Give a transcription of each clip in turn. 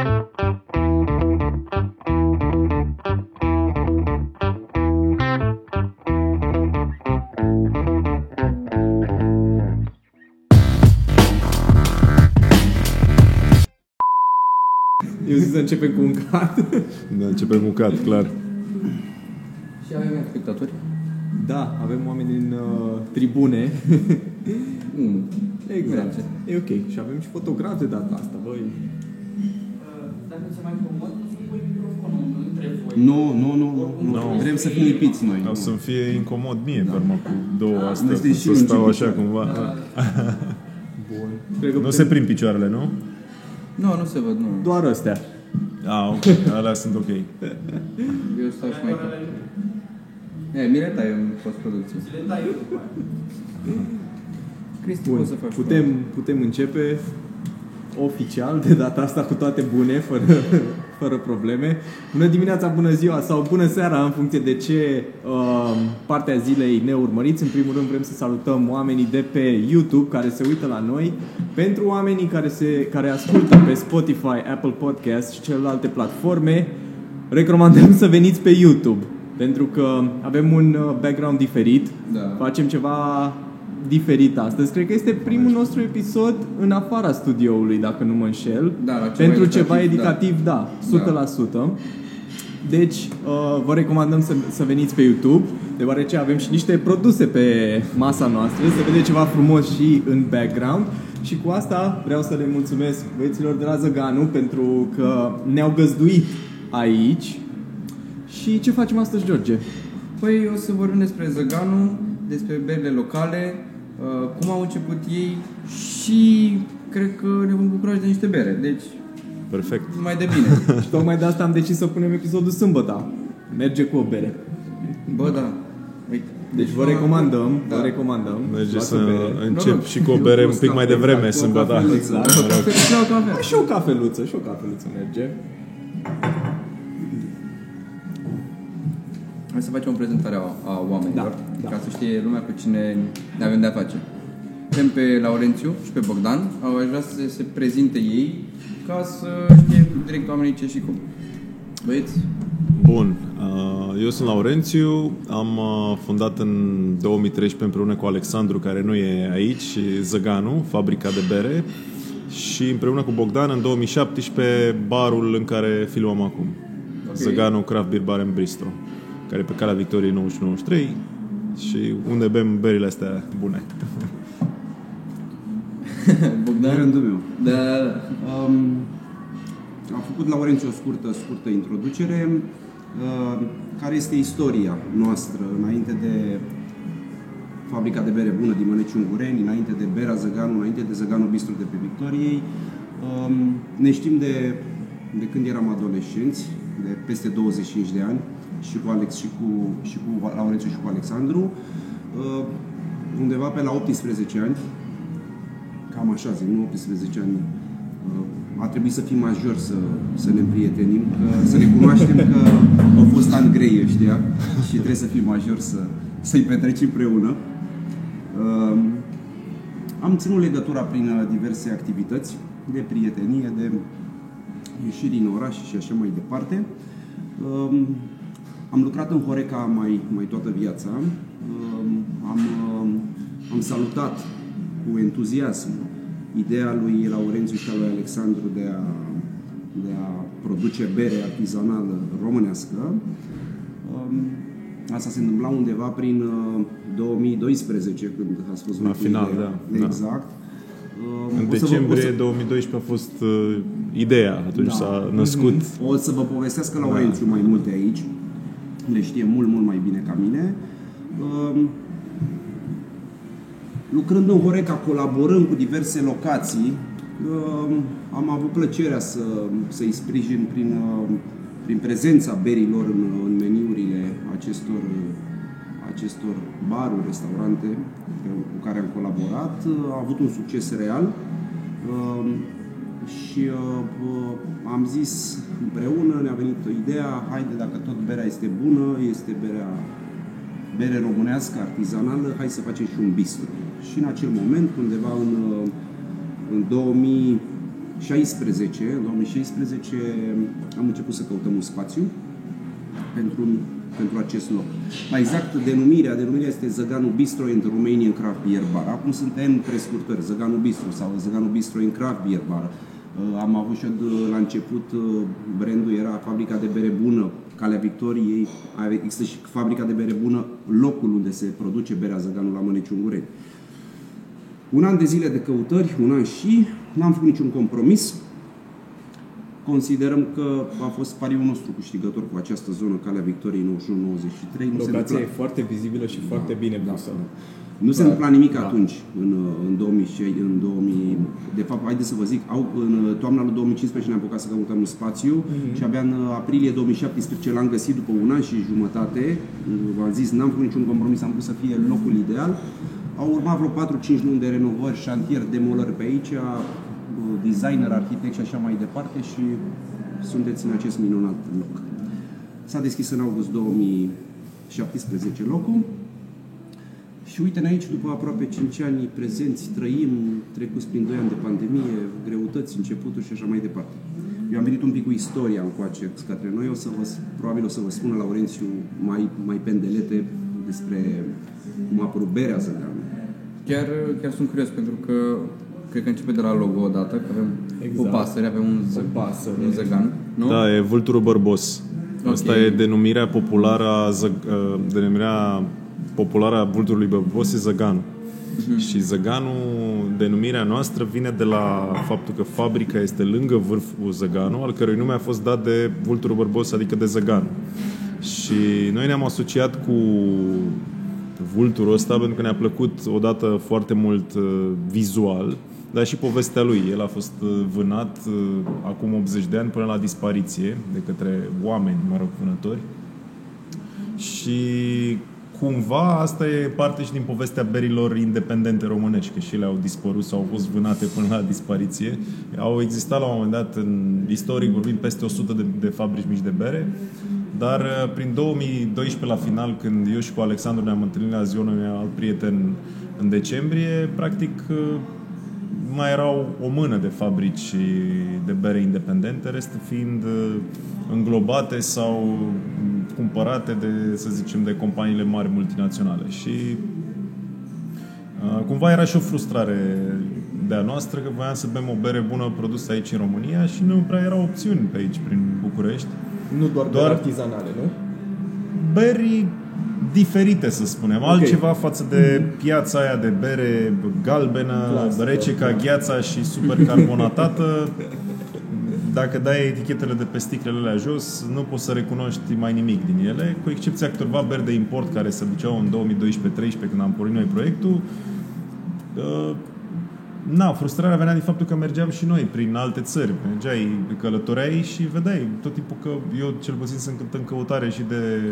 Eu zic să începem cu un cat. Da, începem cu cat, clar. Și avem spectatori? Da, avem oameni din uh, tribune. Mm. exact. Merge. E ok. Și avem și fotografi de data asta, băi. Dacă se mai comod, să pui microfonul între voi. Nu, nu, nu, nu. Nu. Vrem să fim lipiți noi. O să-mi fie incomod mie, da. urmă, cu două astea, Noi suntem și să stau lungi așa în cumva. Bun. Cred că Nu putem... se prind picioarele, nu? Nu, nu se văd, nu. Doar astea. Ah, ok, alea sunt ok. Eu stau și mai E, mi le tai în postproducție. Le dai eu după aia. Cristi, Bun. poți să faci Putem, putem începe oficial de data asta cu toate bune, fără, fără probleme. Bună dimineața, bună ziua sau bună seara în funcție de ce uh, partea zilei ne urmăriți. În primul rând vrem să salutăm oamenii de pe YouTube care se uită la noi. Pentru oamenii care, se, care ascultă pe Spotify, Apple Podcast și celelalte platforme, recomandăm să veniți pe YouTube. Pentru că avem un uh, background diferit. Da. Facem ceva diferit astăzi. Cred că este primul nostru episod în afara studioului, dacă nu mă înșel. Da, la ceva Pentru educativ, ceva educativ, da, Da. 100%. Deci, uh, vă recomandăm să, să veniți pe YouTube, deoarece avem și niște produse pe masa noastră, să vedeți ceva frumos și în background. Și cu asta vreau să le mulțumesc băieților de la Zăganu pentru că ne-au găzduit aici. Și ce facem astăzi, George? Păi o să vorbim despre Zăganu, despre berile locale, uh, cum au început ei și cred că ne vom bucura și de niște bere. Deci, Perfect. mai de bine. Și tocmai de asta am decis să punem episodul sâmbătă. Merge cu o bere. Bă, da. Uite. Deci vă recomandăm, Da. vă recomandăm. Merge luați să o bere. încep Nu, nu. și cu o bere un pic mai devreme, sâmbătă. Exact. Și o cafea. Și o cafeluță, și o cafeluță merge. Hai să facem o prezentare a, a oamenilor, Da, da. ca să știe lumea cu cine ne avem de-a face. Avem pe Laurențiu și pe Bogdan, au aș vrea să se, se prezinte ei, ca să știe direct oamenii ce și cum. Băieți, Bun, uh, eu sunt Laurențiu, am uh, fondat în 2013 împreună cu Alexandru, care nu e aici, Zăganu, fabrica de bere, și împreună cu Bogdan în 2017 barul în care filmăm acum. Ok. Zăganu Craft Beer Bar în Bristol, care e pe calea Victoriei 93 și unde bem berile astea bune. De Bogdan? rândul meu. Da, da, da. Um, am făcut la Orențiu o scurtă, scurtă introducere. Uh, care este istoria noastră înainte de fabrica de bere bună din Măneci Ungureni, înainte de Bera Zăganu, înainte de Zăganu Bistru de pe Victoriei. Um, ne știm de, de când eram adolescenți, de peste 25 de ani, și cu Alex și cu, și cu Laurențiu și cu Alexandru. Uh, undeva pe la 18 ani, cam așa zic, nu 18 ani, uh, a trebuit să fim majori să, să ne împrietenim, că, să ne cunoaștem că au fost ani grei ăștia și trebuie să fim majori să, să-i petrecem împreună. Uh, Am ținut legătura prin uh, diverse activități de prietenie, de ieșiri din oraș și așa mai departe. Um, Am lucrat în Horeca mai, mai toată viața. Um, Am, um, am salutat cu entuziasm ideea lui Laurențiu și a lui Alexandru de a, de a produce bere artizanală românească. Um, Asta se întâmpla undeva prin uh, 2012, când a fost La final, ideea. da, da. Exact. Um, În o să vă- o decembrie să- 2012 a fost uh, ideea, atunci Da. s-a născut. O să vă povestesc Laurențiu mai multe aici. Le știe mult, mult mai bine ca mine. Um, Lucrând în Horeca, colaborând cu diverse locații, um, am avut plăcerea să, să-i sprijin prin, um, prin prezența berilor în, în meniurile acestor, acestor baruri, restaurante pe- cu care am colaborat. A avut un succes real. Um, și uh, am zis împreună, ne-a venit ideea, haide dacă tot berea este bună, este berea bere românească, artizanală, hai să facem și un bistro. Și în acel moment, undeva în, uh, în 2000, 2016, în 2016 am început să căutăm un spațiu pentru, pentru acest loc. Mai exact, denumirea, denumirea este Zăganu Bistro and Romanian Craft Beer Bar. Acum suntem prescurtări, Zăganu Bistro sau Zăganu Bistro and Craft Beer Bar. Uh, Am avut și eu de- la început, uh, brandul era fabrica de bere bună, Calea Victoriei, Are- există și fabrica de bere bună, locul unde se produce berea Zăganu la Măneci Ungureni. Un an de zile de căutări, un an și, n-am făcut niciun compromis. Considerăm că a fost pariul nostru câștigător cu această zonă, Calea Victoriei 91-93. Nu se Locația întâmpla- e foarte vizibilă și foarte bine da, pusă. da. Nu se întâmpla nimic Da. atunci, în, în 2006, în 2000, de fapt, haideți să vă zic, au, în toamna lui 2015 ne-am apucat să căutăm un spațiu Mhm. și abia în aprilie 2017 l-am găsit după un an și jumătate. V-am zis, n-am făcut niciun compromis, am vrut să fie locul ideal. Au urmat vreo 4-5 luni de renovări, șantier, demolări pe aici, designer, arhitect și așa mai departe și sunteți în acest minunat loc. S-a deschis în august 2017 locul. Și uite-ne aici, după aproape 5 ani prezenți, trăim, trecuți prin 2 ani de pandemie, greutăți, începuturi și așa mai departe. Eu am venit un pic cu istoria încoace către noi, o să vă, probabil o să vă spună Laurențiu mai, mai pendelete despre cum a apărut berea Zăganu. Chiar, chiar sunt curios pentru că cred că începe de la logo odată, că avem Exact. o pasăre, avem un, ză, O pasăre. un zăgan, nu? Da, e vulturul bărbos. Ok. Asta e denumirea populară a, ză, uh, denumirea populară a vulturului bărbos e zăganul. Și zăganul, denumirea noastră, vine de la faptul că fabrica este lângă vârful zăganul, al cărui nume a fost dat de vulturul bărbos, adică de zăgan. Și noi ne-am asociat cu vulturul ăsta pentru că ne-a plăcut odată foarte mult uh, vizual, dar și povestea lui. El a fost uh, vânat uh, acum 80 de ani până la dispariție de către oameni, mă rog, vânători. Și cumva asta e parte și din povestea berilor independente românești, că și ele au dispărut sau au fost vânate până la dispariție. Au existat la un moment dat, în istoric vorbind, peste 100 de, de fabrici mici de bere, dar uh, prin 2012 la final, când eu și cu Alexandru ne-am întâlnit la ziua unui alt prieten în decembrie, practic uh, mai erau o mână de fabrici de bere independente, restul fiind uh, înglobate sau mm, cumpărate de, să zicem, de companiile mari multinaționale. Și uh, cumva era și o frustrare de a noastră că voiam să bem o bere bună produsă aici în România și nu prea erau opțiuni pe aici, prin București. Nu doar, Doar- doar artizanale, nu? beri diferite, să spunem. Altceva față de piața aia de bere galbenă, Clasică, rece ca da. gheața și super carbonatată. Dacă dai etichetele de pe sticlele alea jos, nu poți să recunoști mai nimic din ele, cu excepția câtorva beri de import care se duceau în 2012-13 când am pornit noi proiectul. Uh, Na, frustrarea venea din faptul că mergeam și noi prin alte țări. Mergeai, călătoreai și vedeai tot timpul că eu cel puțin sunt în căutare și de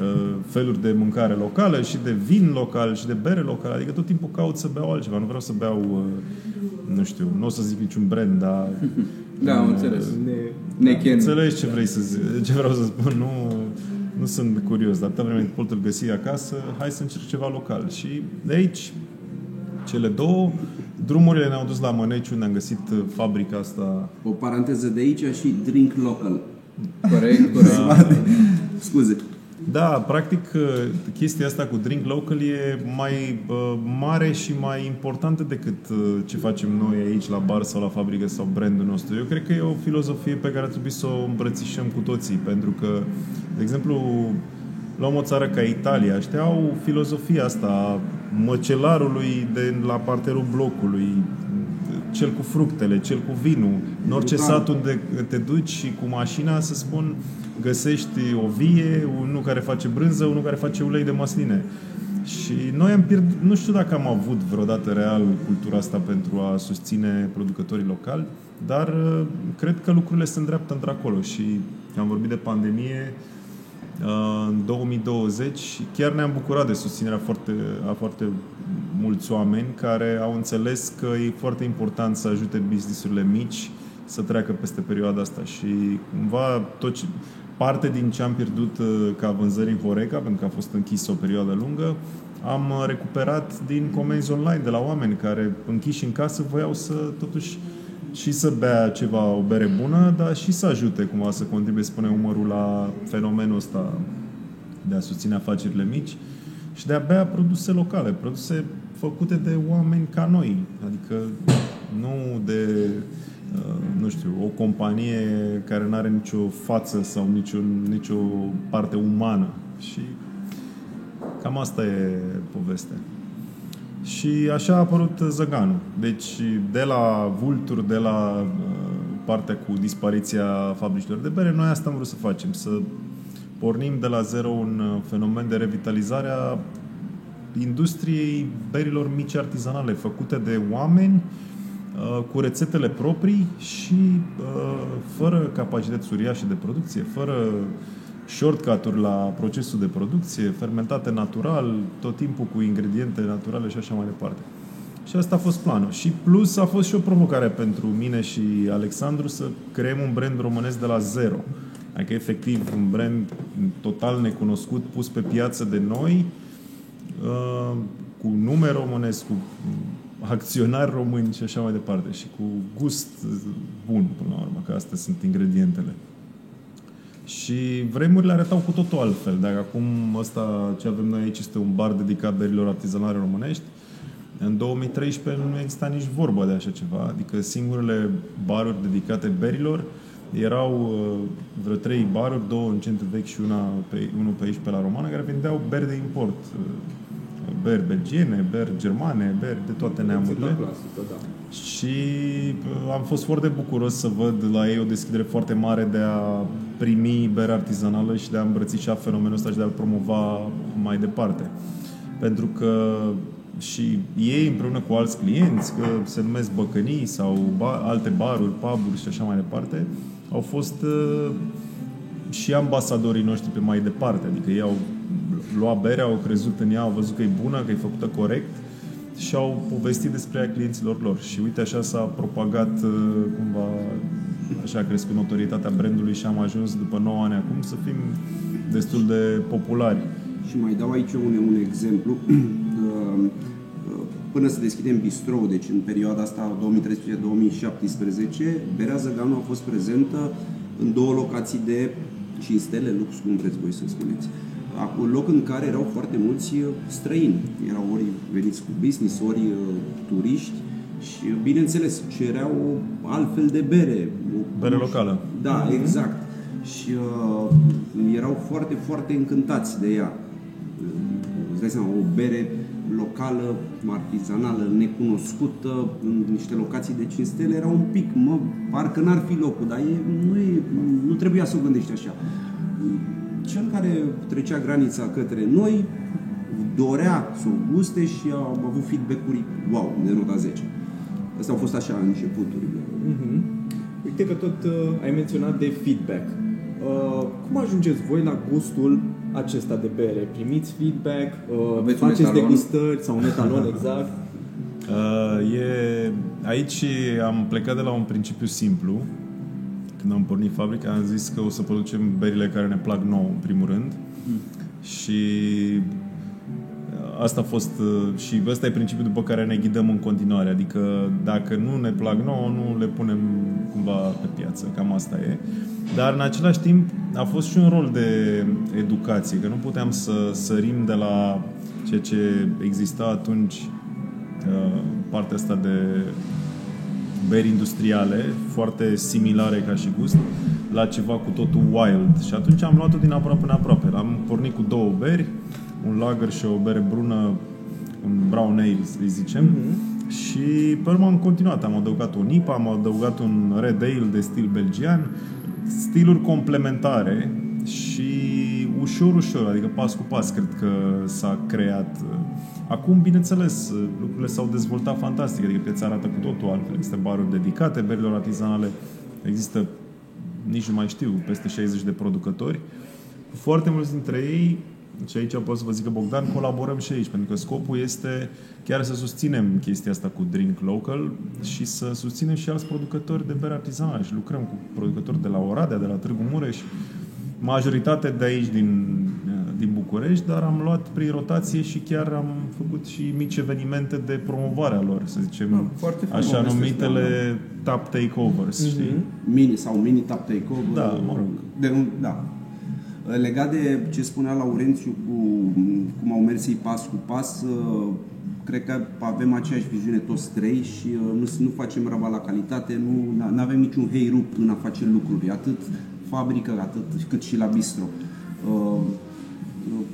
uh, feluri de mâncare locală și de vin local și de bere locală. Adică tot timpul caut să beau altceva. Nu vreau să beau, uh, nu știu, nu o să zic niciun brand, dar... Da, am înțeles. Ne... Nechen. Înțelegi ce vrei să zic, ce vreau să spun. Nu, nu sunt curios, dar atâta vreme pot îl găsi acasă, hai să încerc ceva local. Și de aici, cele două, drumurile ne-au dus la Măneci, unde am găsit uh, fabrica asta. O paranteză de aici și drink local. Corect, corect. Scuze. Da, practic uh, chestia asta cu drink local e mai uh, mare și mai importantă decât uh, ce facem noi aici la bar sau la fabrică sau brandul nostru. Eu cred că e o filozofie pe care trebuie să o îmbrățișăm cu toții, pentru că, de exemplu, luăm o țară ca Italia, ăștia au filozofia asta a măcelarului de la parterul blocului, cel cu fructele, cel cu vinul. În orice Brutal. sat unde te duci și cu mașina, să spun, găsești o vie, unul care face brânză, unul care face ulei de măsline. Și noi am pierdut, nu știu dacă am avut vreodată real cultura asta pentru a susține producătorii locali, dar uh, cred că lucrurile se îndreaptă într-acolo și am vorbit de pandemie, Uh, în 2020 chiar ne-am bucurat de susținerea foarte, a foarte mulți oameni care au înțeles că e foarte important să ajute businessurile mici să treacă peste perioada asta și cumva tot ce, parte din ce am pierdut uh, ca vânzări în Horeca, pentru că a fost închis o perioadă lungă, am uh, recuperat din comenzi online de la oameni care închiși în casă voiau să totuși și să bea ceva, o bere bună, dar și să ajute cumva să contribuie, spune umărul la fenomenul ăsta de a susține afacerile mici și de a bea produse locale, produse făcute de oameni ca noi, adică nu de uh, nu știu, o companie care nu are nicio față sau nicio, nicio parte umană. Și cam asta e povestea. Și așa a apărut Zăganul. Deci de la vulturi, de la uh, partea cu dispariția fabricilor de bere, noi asta am vrut să facem, să pornim de la zero un uh, fenomen de revitalizare a industriei berilor mici artizanale, făcute de oameni uh, cu rețetele proprii și fără capacități uriașe de producție, fără shortcut-uri la procesul de producție, fermentate natural, tot timpul cu ingrediente naturale și așa mai departe. Și asta a fost planul. Și plus a fost și o provocare pentru mine și Alexandru să creăm un brand românesc de la zero. Adică, efectiv, un brand total necunoscut, pus pe piață de noi, uh, cu nume românesc, cu acționari români și așa mai departe. Și cu gust bun, până la urmă, că astea sunt ingredientele. Și vremurile arătau cu totul altfel. Dacă acum ăsta ce avem noi aici este un bar dedicat berilor artizanale românești, în 2013 nu exista nici vorba de așa ceva. Adică singurele baruri dedicate berilor erau uh, vreo trei baruri, două în centru vechi și una pe, unul pe aici pe la Romană, care vindeau beri de import. Uh, beri belgiene, beri germane, beri de toate neamurile. Clasică, da. Și uh, am fost foarte bucuros să văd la ei o deschidere foarte mare de a primi bere artizanală și de a îmbrățișa fenomenul ăsta și de a-l promova mai departe. Pentru că și ei împreună cu alți clienți, că se numesc băcănii sau ba- alte baruri, puburi și așa mai departe, au fost uh, și ambasadorii noștri pe mai departe. Adică ei au luat berea, au crezut în ea, au văzut că e bună, că e făcută corect și au povestit despre ea clienților lor. Și uite, așa s-a propagat uh, cumva, așa a crescut notorietatea brandului și am ajuns după 9 ani acum să fim destul de populari. Și mai dau aici un, un exemplu. Uh, până să deschidem bistrou, deci în perioada asta 2013-2017, Berea Zăganu a fost prezentă în două locații de 5 stele, lux, cum vreți voi să spuneți. Un loc în care erau foarte mulți uh, străini. Erau ori veniți cu business, ori uh, turiști și, bineînțeles, cereau altfel de bere. Bere locală. Da, exact. Și uh, erau foarte, foarte încântați de ea. Îți dai seama, o bere locală, artizanală, necunoscută, în niște locații de 5 stele, era un pic, mă, parcă n-ar fi locul, dar e, nu, e, nu trebuia să o gândești așa. Cel care trecea granița către noi dorea să o guste și am avut feedback-uri wow, de nota 10. Astea au fost așa începuturile. Mm-hmm. Uite că tot uh, ai menționat de feedback. Uh, cum ajungeți voi la gustul acesta de bere? Primiți feedback? Uh, Aveți un faceți etalon? degustări sau un etalon exact? Uh, e, aici am plecat de la un principiu simplu. Când am pornit fabrica, am zis că o să producem berile care ne plac nouă, în primul rând. Și asta a fost uh, și ăsta e principiul după care ne ghidăm în continuare. Adică dacă nu ne plac nouă, nu le punem cumva pe piață. Cam asta e. Dar în același timp a fost și un rol de educație, că nu puteam să sărim de la ceea ce exista atunci uh, partea asta de beri industriale, foarte similare ca și gust, la ceva cu totul wild. Și atunci am luat-o din aproape în aproape. Am pornit cu două beri, un lager și o bere brună, un brown ale, să zicem. Mm-hmm. Și pe urmă am continuat. Am adăugat un IPA, am adăugat un red ale de stil belgian, stiluri complementare și ușor, ușor, adică pas cu pas, cred că s-a creat. Acum, bineînțeles, lucrurile s-au dezvoltat fantastic, adică piața arată cu totul altfel. Există baruri dedicate berilor artizanale, există, nici nu mai știu, peste 60 de producători. Foarte mulți dintre ei, și aici pot să vă zic că Bogdan, colaborăm și aici, pentru că scopul este chiar să susținem chestia asta cu Drink Local și să susținem și alți producători de bere artizanale și lucrăm cu producători de la Oradea, de la Târgu Mureș, majoritate de aici din, din București, dar am luat prin rotație și chiar am făcut și mici evenimente de promovare a lor, să zicem, Ah, foarte frumos, așa asta numitele este, top takeovers, știi? Mini sau mini tap takeover. Da, mă rog. De, da. Legat de ce spunea Laurențiu cu cum au mers ei pas cu pas, uh, cred că avem aceeași viziune toți trei și uh, nu, nu facem raba la calitate, nu avem niciun hei rup în a face lucruri, atât fabrică, atât cât și la bistro. Uh, uh,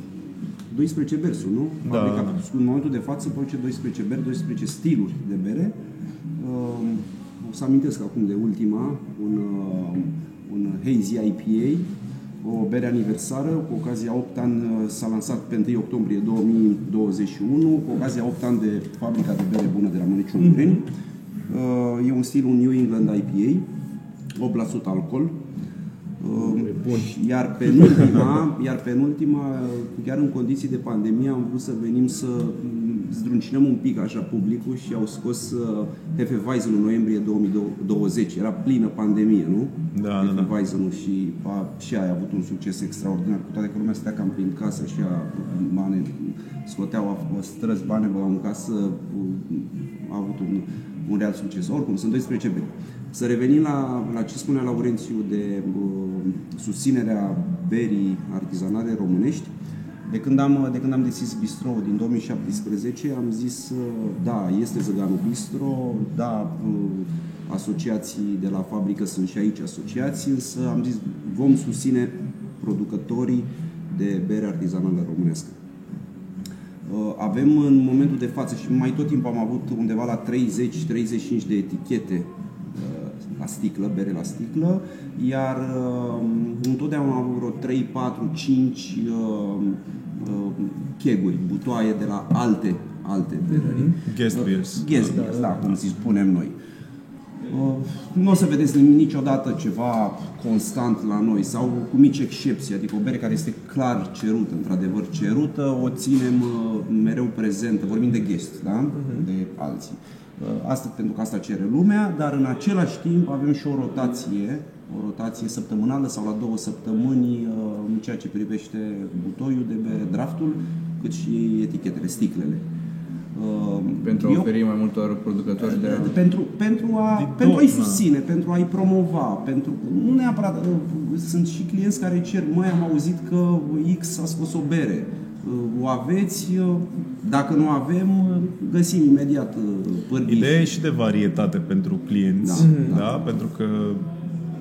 12 bersuri, nu? Da, Fabrica, da. În momentul de față produce 12 beri, 12 stiluri de bere. Uh, o să amintesc acum de ultima, un, uh, un Hazy IPA, o bere aniversară, cu ocazia 8 ani uh, s-a lansat pe 1 octombrie 2021, cu ocazia 8 ani de fabrica de bere bună de la Măniciu Mugreni. Uh, E un stil, un New England IPA, 8% alcool. Uh, Iar penultima, iar penultima, chiar în condiții de pandemie, am vrut să venim să mm, zdruncinăm un pic așa publicul și au scos uh, Hefeweizen în noiembrie 2020. Era plină pandemie, nu? Da, da, da. Hefeweizen-ul și a, și aia a avut un succes extraordinar, cu toate că lumea stătea cam prin casă și a, bane, scoteau a- străzi bani, băgau în casă, a avut un, un real succes. Oricum, sunt 12 beri. Să revenim la, la ce spunea Laurențiu de uh, susținerea berii artizanale românești. De când am, de când am deschis Bistro din 2017, am zis, uh, da, este Zăganul Bistro, da, uh, asociații de la fabrică sunt și aici asociații, însă am zis, vom susține producătorii de bere artizanală românească. Uh, Avem în momentul de față și mai tot timpul am avut undeva la 30-35 de etichete uh, la sticlă, bere la sticlă, iar uh, întotdeauna am avut vreo 3, 4, 5 uh, uh, cheguri, butoaie de la alte alte berării. Guest beers. Guest beers, da, cum zi spunem noi. Uh, Nu o să vedeți niciodată ceva constant la noi sau cu mici excepții, adică o bere care este clar cerută, într-adevăr cerută, o ținem uh, mereu prezentă, vorbim de guest, da? de alții. Uh, Asta pentru că asta cere lumea, dar în același timp avem și o rotație, o rotație săptămânală sau la două săptămâni uh, în ceea ce privește butoiul de bere, draftul, cât și etichetele, sticlele. Uh, Pentru a eu- oferi mai multor producători de... pentru, pentru, a, Din pentru a-i tot, da. susține, pentru a-i promova, pentru nu neapărat, uh, sunt și clienți care cer, măi, am auzit că X a scos o bere, Uh, o aveți, uh, dacă nu avem, uh, găsim imediat uh, pârghii. Ideea e și de varietate pentru clienți, Da, da, pentru că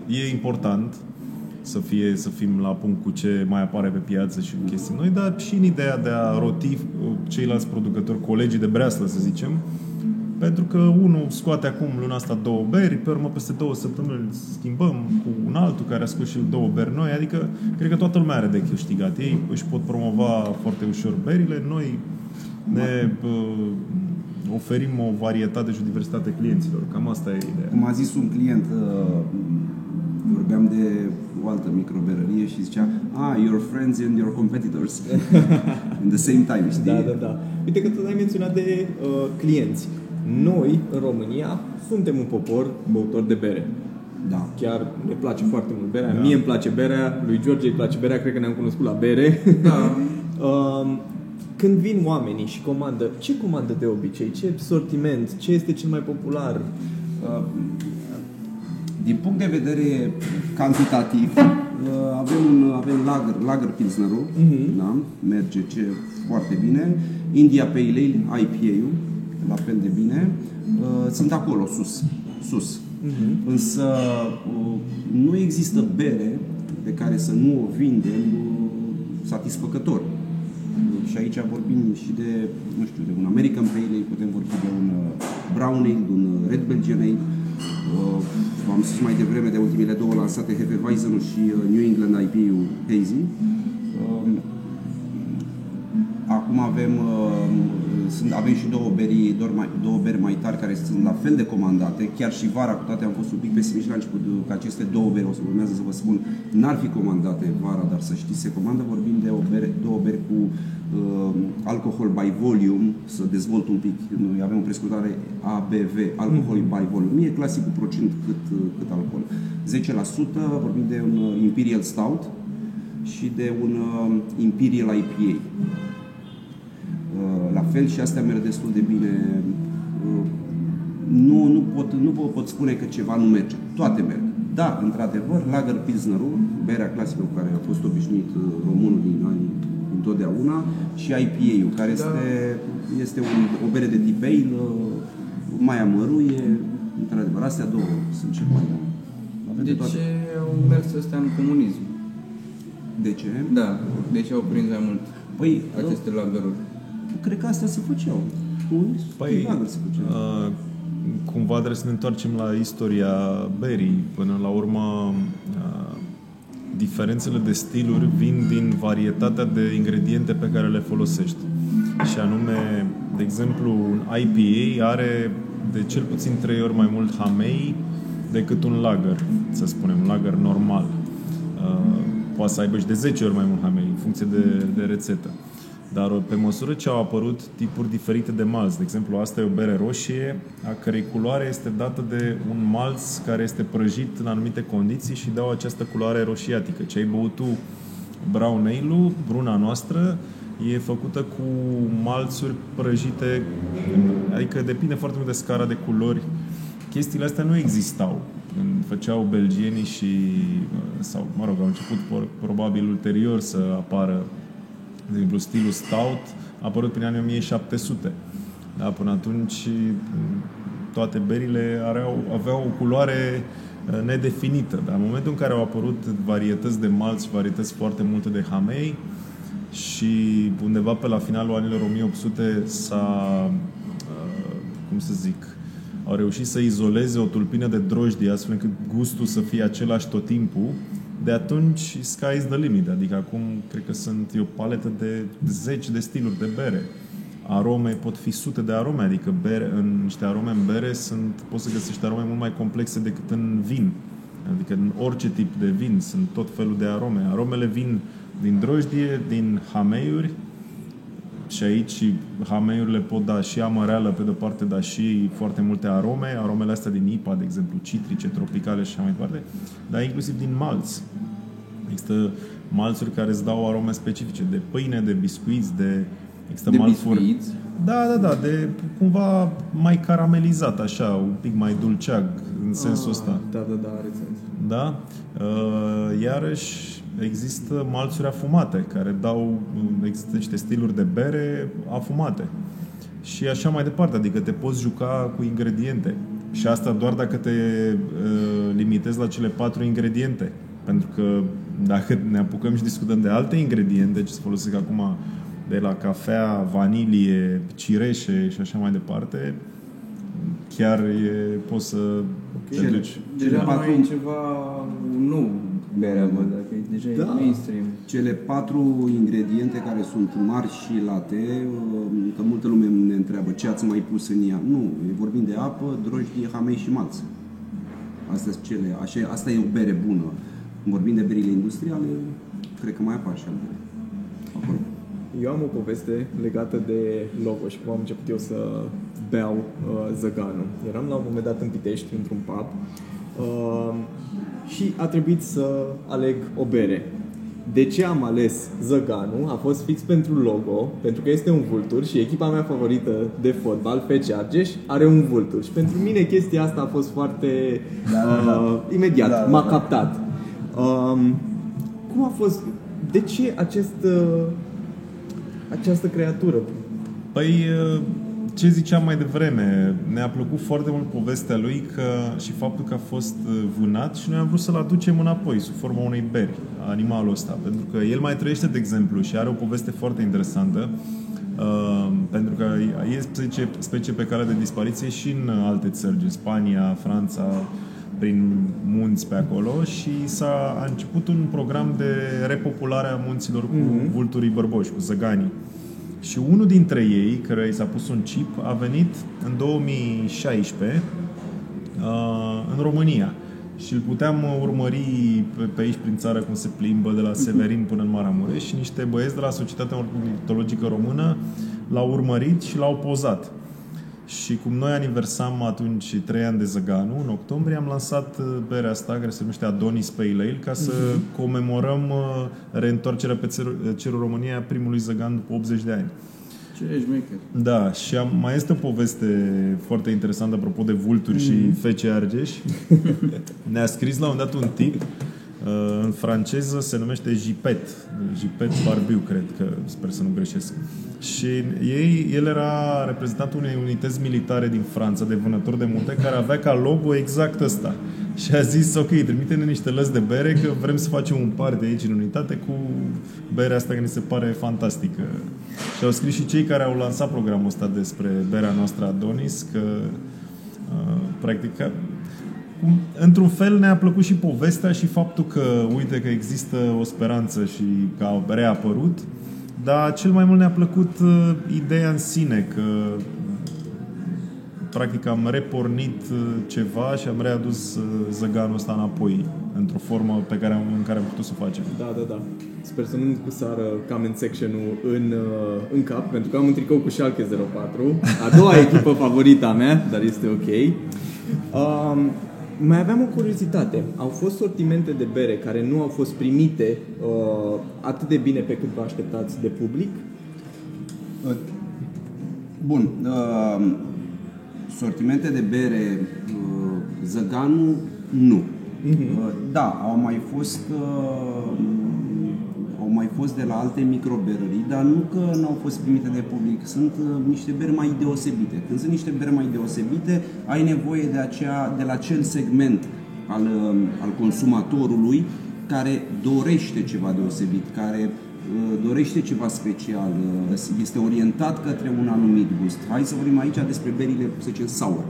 e important să fie să fim la punct cu ce mai apare pe piață și cu chestii noi, dar și în ideea de a roti uh, ceilalți producători, colegii de breaslă, să zicem, pentru că unul scoate acum luna asta două beri, pe urmă peste două săptămâni îl schimbăm cu un altul care a scos și el două beri noi, adică cred că toată lumea are de câștigat. Ei își pot promova foarte ușor berile, noi ne uh, oferim o varietate și o diversitate clienților. Cam asta e ideea. Cum a zis un client, uh, vorbeam de o altă microberărie și zicea, ah, your friends and your competitors in the same time, știi? Da, da, da. Uite că tot ai menționat de uh, clienți. Noi, în România, suntem un popor băutor de bere. da. Chiar ne place foarte mult berea. Da. Mie îmi place berea, lui George îi place berea, cred că ne-am cunoscut la bere. Da. Um, când vin oamenii și comandă, ce comandă de obicei? Ce sortiment? Ce este cel mai popular? Uh, Din punct de vedere cantitativ, uh, avem, un, avem lager, lager Pilsnerul, da? merge ce foarte bine. India Pale Ale, IPA-ul, la fel de bine. Uh, Sunt acolo, sus. sus. Însă uh, nu există bere pe care să nu o vindem uh, satisfăcător. Și aici vorbim și de, nu știu, de un American Pale Ale, putem vorbi de un uh, Brown Ale, de un uh, Red Belgian Ale. Uh, am spus mai devreme de ultimele două lansate, Hefeweizen-ul și uh, New England IPA-ul Hazy. Uh, Acum avem, uh, sunt, avem și două beri, două, mai, două beri mai tari care sunt la fel de comandate. Chiar și vara, cu toate am fost un pic pesimist la început că aceste două beri, o să urmează să vă spun, n-ar fi comandate vara, dar să știți, se comandă. Vorbim de o bere, două beri cu uh, alcohol by volume, să dezvolt un pic. Noi avem o prescurtare ABV, alcohol by volume. Nu e clasic cu procent cât, uh, cât alcool. 10%, vorbim de un uh, Imperial Stout, și de un uh, Imperial IPA. Uh, la fel și astea merg destul de bine. Uh, nu, nu, pot, nu pot, pot spune că ceva nu merge. Toate merg. Da, într-adevăr, Lager Pilsnerul, berea clasică cu care a fost obișnuit uh, românul din anii întotdeauna, și IPA-ul, care Da. este, este un, o bere de tip ale, uh, mai amăruie, într-adevăr, astea două sunt cele mai bune. Avem De toate. ce au mers ăstea în comunism? De ce? Da, de ce au prins mai mult Păi, aceste lagăruri? Cred că astea se făceau. Un Păi, tip lager se făceau. uh, cumva trebuie să ne întoarcem la istoria berii. Până la urmă, uh, diferențele de stiluri vin din varietatea de ingrediente pe care le folosești. Și anume, de exemplu, un IPA are de cel puțin 3 ori mai mult hamei decât un lager, să spunem, un lager normal. Uh, poate să aibă și de 10 ori mai mult hamei, în funcție de, de rețetă. Dar pe măsură ce au apărut tipuri diferite de malț, de exemplu, asta e o bere roșie, a cărei culoare este dată de un malț care este prăjit în anumite condiții și dau această culoare roșiatică. Ce ai băut tu brown ale bruna noastră, e făcută cu malțuri prăjite, adică depinde foarte mult de scara de culori. Chestiile astea nu existau când făceau belgienii și, sau, mă rog, au început por- probabil ulterior să apară de exemplu, stilul stout a apărut prin anii 1700. Da, până atunci m, toate berile aveau, aveau o culoare uh, nedefinită. Dar în momentul în care au apărut varietăți de malți, varietăți foarte multe de hamei și undeva pe la finalul anilor 1800 s-a, uh, cum să zic, au reușit să izoleze o tulpină de drojdie astfel încât gustul să fie același tot timpul, de atunci sky is the limit. Adică acum cred că sunt e o paletă de zeci de stiluri de bere. Arome pot fi sute de arome, adică bere, în niște arome în bere sunt, poți să găsești arome mult mai complexe decât în vin. Adică în orice tip de vin sunt tot felul de arome. Aromele vin din drojdie, din hameiuri, și aici hameiurile pot da și amăreală pe de-o parte, dar și foarte multe arome, aromele astea din IPA, de exemplu, citrice, tropicale și așa mai departe, dar inclusiv din malți. Există malțuri care îți dau arome specifice, de pâine, de biscuiți, de... Există De malțuri... biscuiți? Da, da, da, de cumva mai caramelizat, așa, un pic mai dulceag, în sensul ăsta. Da, da, da, are sens. Da? Uh, Iarăși există malțuri afumate care dau, există niște stiluri de bere afumate. Și așa mai departe, adică te poți juca cu ingrediente. Și asta doar dacă te uh, limitezi la cele patru ingrediente. Pentru că dacă ne apucăm și discutăm de alte ingrediente ce se folosesc acum de la cafea, vanilie, cireșe și așa mai departe, chiar e, poți să te Cele- duci. Deja Cele nu patru- e ceva nou berea, bă, dacă e deja Da. e mainstream. Cele patru ingrediente care sunt mari și late, uh, că multă lume ne întreabă ce ați mai pus în ea. Nu, e vorbim de apă, drojdie, hamei și malț. Astea sunt cele, așa, asta e o bere bună. Când vorbim de berile industriale, cred că mai apar și altele. Acolo. Eu am o poveste legată de logoș și cum am început eu să beau uh, zăganul. Eram la un moment dat în Pitești, într-un pub, uh, și a trebuit să aleg o bere. De ce am ales Zăganul a fost fix pentru logo, pentru că este un vultur și echipa mea favorită de fotbal, FC Argeș, are un vultur. Și pentru mine chestia asta a fost foarte... Da, da, da. Uh, imediat, Da, da, m-a da. captat. Um, cum a fost... De ce acest... Uh, această creatură? Păi, ce ziceam mai devreme, ne-a plăcut foarte mult povestea lui că, și faptul că a fost uh, vânat și noi am vrut să-l aducem înapoi sub forma unei beri, animalul ăsta, pentru că el mai trăiește, de exemplu, și are o poveste foarte interesantă, uh, pentru că e specie, specie pe cale de dispariție și în alte țări, în Spania, Franța, prin munți pe acolo și s-a a început un program de repopulare a munților cu vulturii bărboși, cu zăganii. Și unul dintre ei, care i s-a pus un chip, a venit în 2016 uh, în România. Și îl puteam uh, urmări pe, pe aici prin țară cum se plimbă de la Severin până în Maramureș și niște băieți de la Societatea Ornitologică Română l-au urmărit și l-au pozat. Și cum noi aniversam atunci 3 ani de Zăganu, în octombrie am lansat uh, berea asta care se numește Adonis Pale Ale ca să comemorăm uh, reîntoarcerea pe cer- cerul României a primului Zăgan după 80 de ani. Ce șmecher. Da, și am, mai este o poveste foarte interesantă apropo de vulturi și fece argeș. Ne-a scris la un dat un tip uh, în franceză se numește Jipet. Jipet Barbiu, cred că, sper să nu greșesc. Și ei, el era reprezentantul unei unități militare din Franța, de vânători de munte, care avea ca logo exact ăsta. Și a zis, ok, trimite-ne niște lăzi de bere, că vrem să facem un par de aici în unitate cu berea asta, că ni se pare fantastică. Și au scris și cei care au lansat programul ăsta despre berea noastră Adonis, că uh, practic cum- într-un fel ne-a plăcut și povestea și faptul că, uite, că există o speranță și că a reapărut, dar cel mai mult ne-a plăcut uh, ideea în sine, că practic am repornit uh, ceva și am readus uh, zăganul ăsta înapoi într-o formă pe care am, în care am putut să o facem. Da, da, da. Sper să nu sară comment section-ul în, uh, în cap, pentru că am un tricou cu Schalke 04, a doua echipă favorită a mea, dar este ok. Um, mai aveam o curiozitate. Au fost sortimente de bere care nu au fost primite uh, atât de bine pe cât vă așteptați de public? Bun. Uh, sortimente de bere uh, Zăganu, nu. Uh, da, au mai fost uh, au mai fost de la alte microberării, dar nu că nu au fost primite de public. Sunt uh, niște beri mai deosebite. Când sunt niște beri mai deosebite, ai nevoie de, acea, de la acel segment al, uh, al consumatorului care dorește ceva deosebit, care uh, dorește ceva special, uh, este orientat către un anumit gust. Hai să vorbim aici despre berile, să zicem, sour.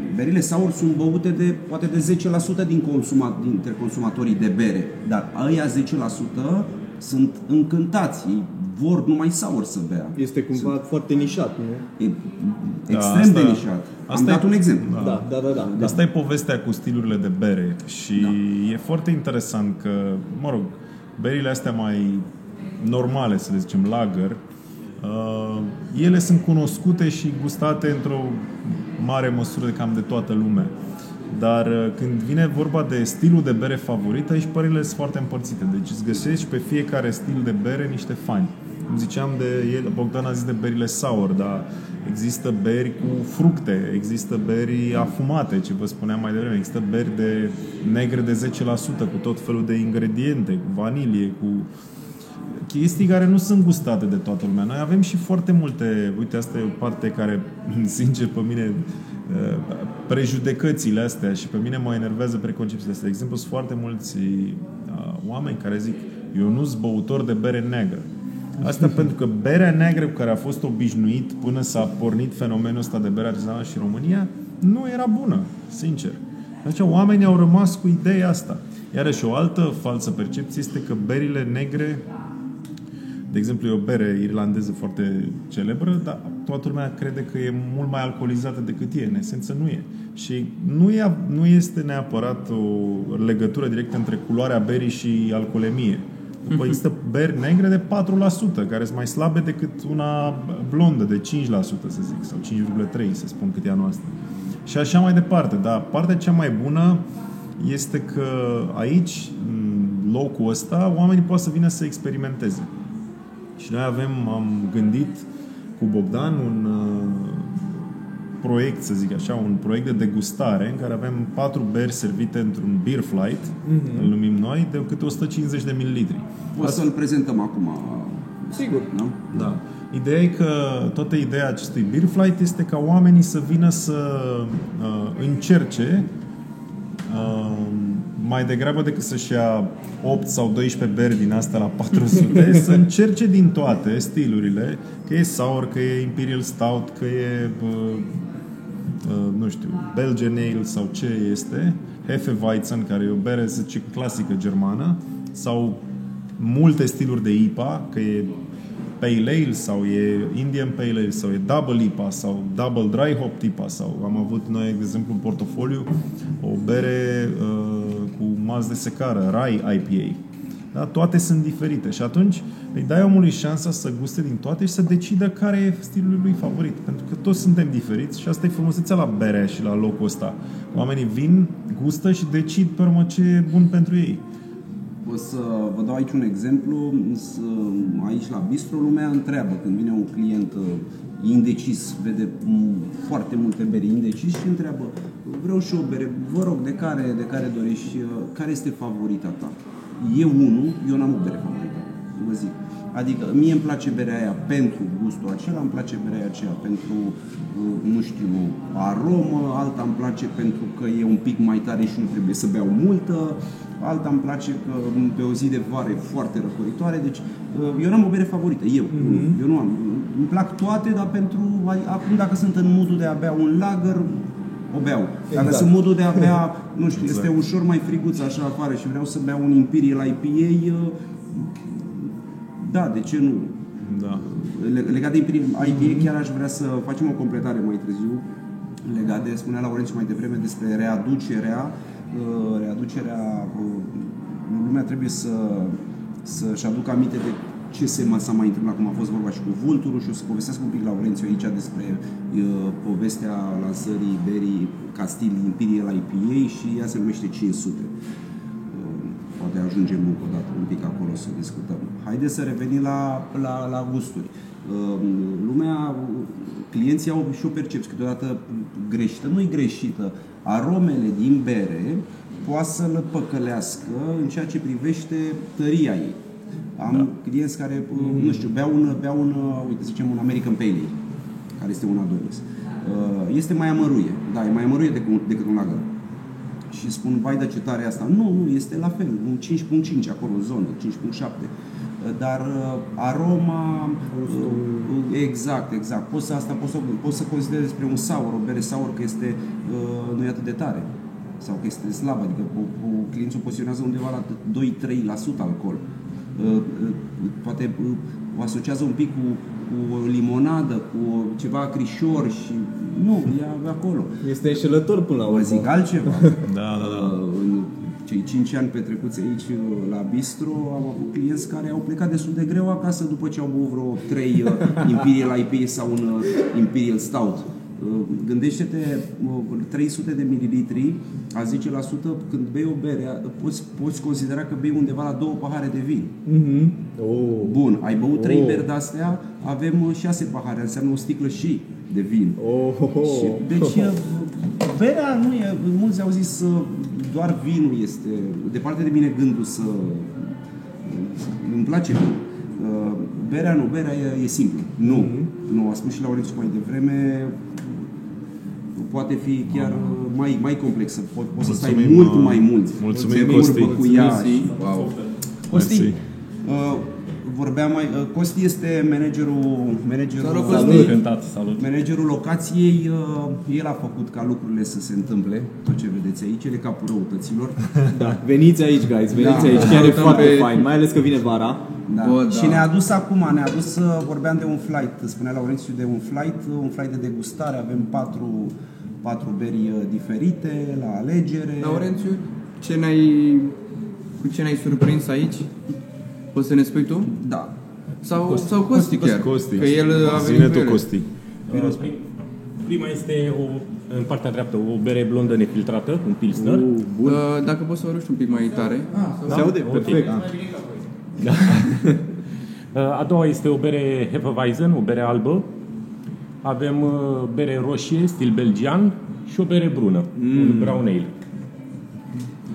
Uh, Berile sour sunt băute de poate de 10% din consuma, dintre consumatorii de bere, dar ăia 10% sunt încântați, ei vor numai sour să bea. Este cumva foarte nișat, nu? E Da, extrem asta- de nișat. Am asta dat e- un exemplu. Da. Da, da, da, da. da. Asta e povestea cu stilurile de bere și Da. e foarte interesant că, mă rog, berile astea mai normale, să le zicem, lager, uh, ele sunt cunoscute și gustate într-o mare măsură cam de toată lumea. Dar uh, când vine vorba de stilul de bere favorit, aici părerile sunt foarte împărțite. Deci îți găsești pe fiecare stil de bere niște fani. Cum ziceam de el, Bogdan a zis de berile sour, dar există beri cu fructe, există beri afumate, ce vă spuneam mai devreme, există beri de negre de 10% cu tot felul de ingrediente, cu vanilie, cu chestii care nu sunt gustate de toată lumea. Noi avem și foarte multe, uite, asta e o parte care, sincer, pe mine, uh, prejudecățile astea și pe mine mă enervează preconcepțiile astea. De exemplu, sunt foarte mulți uh, oameni care zic, eu nu sunt băutor de bere neagră. Asta pentru că berea neagră cu care a fost obișnuit până s-a pornit fenomenul ăsta de bere artizanală și în România, nu era bună, sincer. Deci oamenii au rămas cu ideea asta. Iarăși o altă falsă percepție este că berile negre de exemplu, e o bere irlandeză foarte celebră, dar toată lumea crede că e mult mai alcoolizată decât e. În esență nu e. Și nu, e, nu este neapărat o legătură directă între culoarea berii și alcoolemie. După există beri negre de 4%, care sunt mai slabe decât una blondă de 5%, să zic, sau 5,3%, să spun cât e a noastră. Și așa mai departe. Dar partea cea mai bună este că aici, în locul ăsta, oamenii pot să vină să experimenteze. Și noi avem, am gândit cu Bogdan un uh, proiect, să zic așa, un proiect de degustare în care avem patru beri servite într-un beer flight, mm-hmm. îl numim noi, de câte 150 de mililitri. O să-l prezentăm acum. Sigur. Da? Da. Ideea e că toată ideea acestui beer flight este ca oamenii să vină să uh, încerce uh, mai degrabă decât să-și ia 8 sau 12 beri din astea la 400, să încerce din toate stilurile, că e sour, că e Imperial Stout, că e uh, uh, nu știu, Belgian Ale sau ce este, Hefeweizen, care e o bere, să zice, clasică germană, sau multe stiluri de IPA, că e Pale Ale sau e Indian Pale Ale sau e Double IPA sau Double Dry Hop IPA sau am avut noi, de exemplu, în portofoliu o bere uh, cu malți de secară, Rye IPA. Da? Toate sunt diferite și atunci îi dai omului șansa să guste din toate și să decidă care e stilul lui favorit. Pentru că toți suntem diferiți și asta e frumusețea la bere și la locul ăsta. Oamenii vin, gustă și decid pe urmă ce e bun pentru ei. O să vă dau aici un exemplu. Să, aici la bistro lumea întreabă când vine un client uh, indecis, vede mm, foarte multe beri indecis și întreabă vreau și o bere, vă rog, de care, de care dorești, uh, care este favorita ta? Eu unul, eu n-am o bere favorită, vă zic. Adică mie îmi place berea aia pentru gustul acela, îmi place berea aia aceea pentru, uh, nu știu, aromă, alta îmi place pentru că e un pic mai tare și nu trebuie să beau multă, alta îmi place că pe o zi de vară e foarte răcoritoare, deci uh, eu n-am o bere favorită, eu, mm-hmm. eu nu am. Îmi plac toate, dar pentru, acum dacă sunt în modul de a bea un lager, o beau. Dacă Exact. sunt modul de a bea, nu știu, este ușor mai friguț așa afară și vreau să beau un Imperial IPA, uh, da, de ce nu? Da. Le- Legat de Imperial IPA, chiar aș vrea să facem o completare mai târziu legat de, spunea Laurențiu mai devreme, despre readucerea, uh, readucerea, uh, lumea trebuie să, să-și aducă aminte de ce se m- s-a mai întâmplat, cum a fost vorba și cu Vulturul și o să povestesc un pic Laurențiu aici despre uh, povestea lansării berii Castil Imperial IPA și ea se numește 500 poate ajungem încă o dată un pic acolo să discutăm. Haideți să revenim la, la, la gusturi. Uh, Lumea, clienții au și o percepție câteodată greșită, nu-i greșită. Aromele din bere poate să-l păcălească în ceea ce privește tăria ei. Am da. clienți care, uh, nu știu, beau un, beau un, uh, uite, să zicem, un American Pale Ale, care este un Adonis. Uh, Este mai amăruie, da, e mai amăruie decât, decât un lager și spun, vai de ce tare e asta. Nu, nu, este la fel, un 5.5 acolo în zonă, 5.7. Dar uh, aroma, uh, exact, exact. Poți să, asta poți să, poți să consideri despre un sour, o bere sour că este, uh, nu e atât de tare sau că este slabă, adică po, po, clientul poziționează undeva la 2-3% alcool. Uh, uh, Poate uh, o asociază un pic cu, cu limonadă, cu ceva acrișor și nu, e acolo. Este înșelător până la Vă urmă. zic altceva. Da, da, da. Uh, În cei 5 ani petrecuți aici uh, la Bistro, am avut clienți care au plecat destul de greu acasă după ce au băut vreo 3 Imperial IPA sau un uh, Imperial Stout. Uh, Gândește-te, uh, 300 de mililitri, a 10%, când bei o bere, uh, poți, poți considera că bei undeva la două pahare de vin. Mhm. Oh. Bun, ai băut 3 Oh. beri de-astea, avem 6 pahare, înseamnă o sticlă și de vin. Oh, oh, oh. Și, deci, uh, berea nu e, mulți au zis uh, doar vinul este, departe de mine gândul să, îmi place vinul. Uh, Berea nu, berea e, e simplă. Nu, nu, a spus și Laurențiu mai devreme, poate fi chiar uh, mai, mai complexă, Po- poți să stai Mulțumim, mult uh, mai mult. mulțumim, Să te Costi. urbă cu ea. Mersi. Wow. Costi, Mersi. uh, vorbeam mai, uh, Costi este managerul, managerul Salut, Salut. Costi. Cântat, salut. Managerul locației, uh, el a făcut ca lucrurile să se întâmple, tot ce vedeți aici, el e capul răutăților. Da. Veniți aici, guys, veniți Da. aici. Chiar e Salutăm foarte pe- fain, mai ales că vine vara. Da. Bă, da. Și ne-a adus acum, ne-a adus, uh, vorbeam de un flight, spunea Laurențiu de un flight, uh, un flight de degustare, avem patru, patru beri uh, diferite la alegere. Laurențiu, ce ne-ai, cu ce ne-ai surprins aici? Poți să ne spui tu? Da. Sau Costi, sau Costi chiar? Costi. Că el a venit Zine cu tu, ele. Costi. Uh, prim- Prima este o, în partea dreaptă o bere blondă nefiltrată, un pilsner. Uh, bun. Uh, Dacă poți să vorbești un pic mai tare. Ah, Se aude? ok. Perfect. Da. Uh, A doua este o bere Hefeweizen, o bere albă. Avem uh, bere roșie, stil belgian și o bere brună, mm. un brown ale.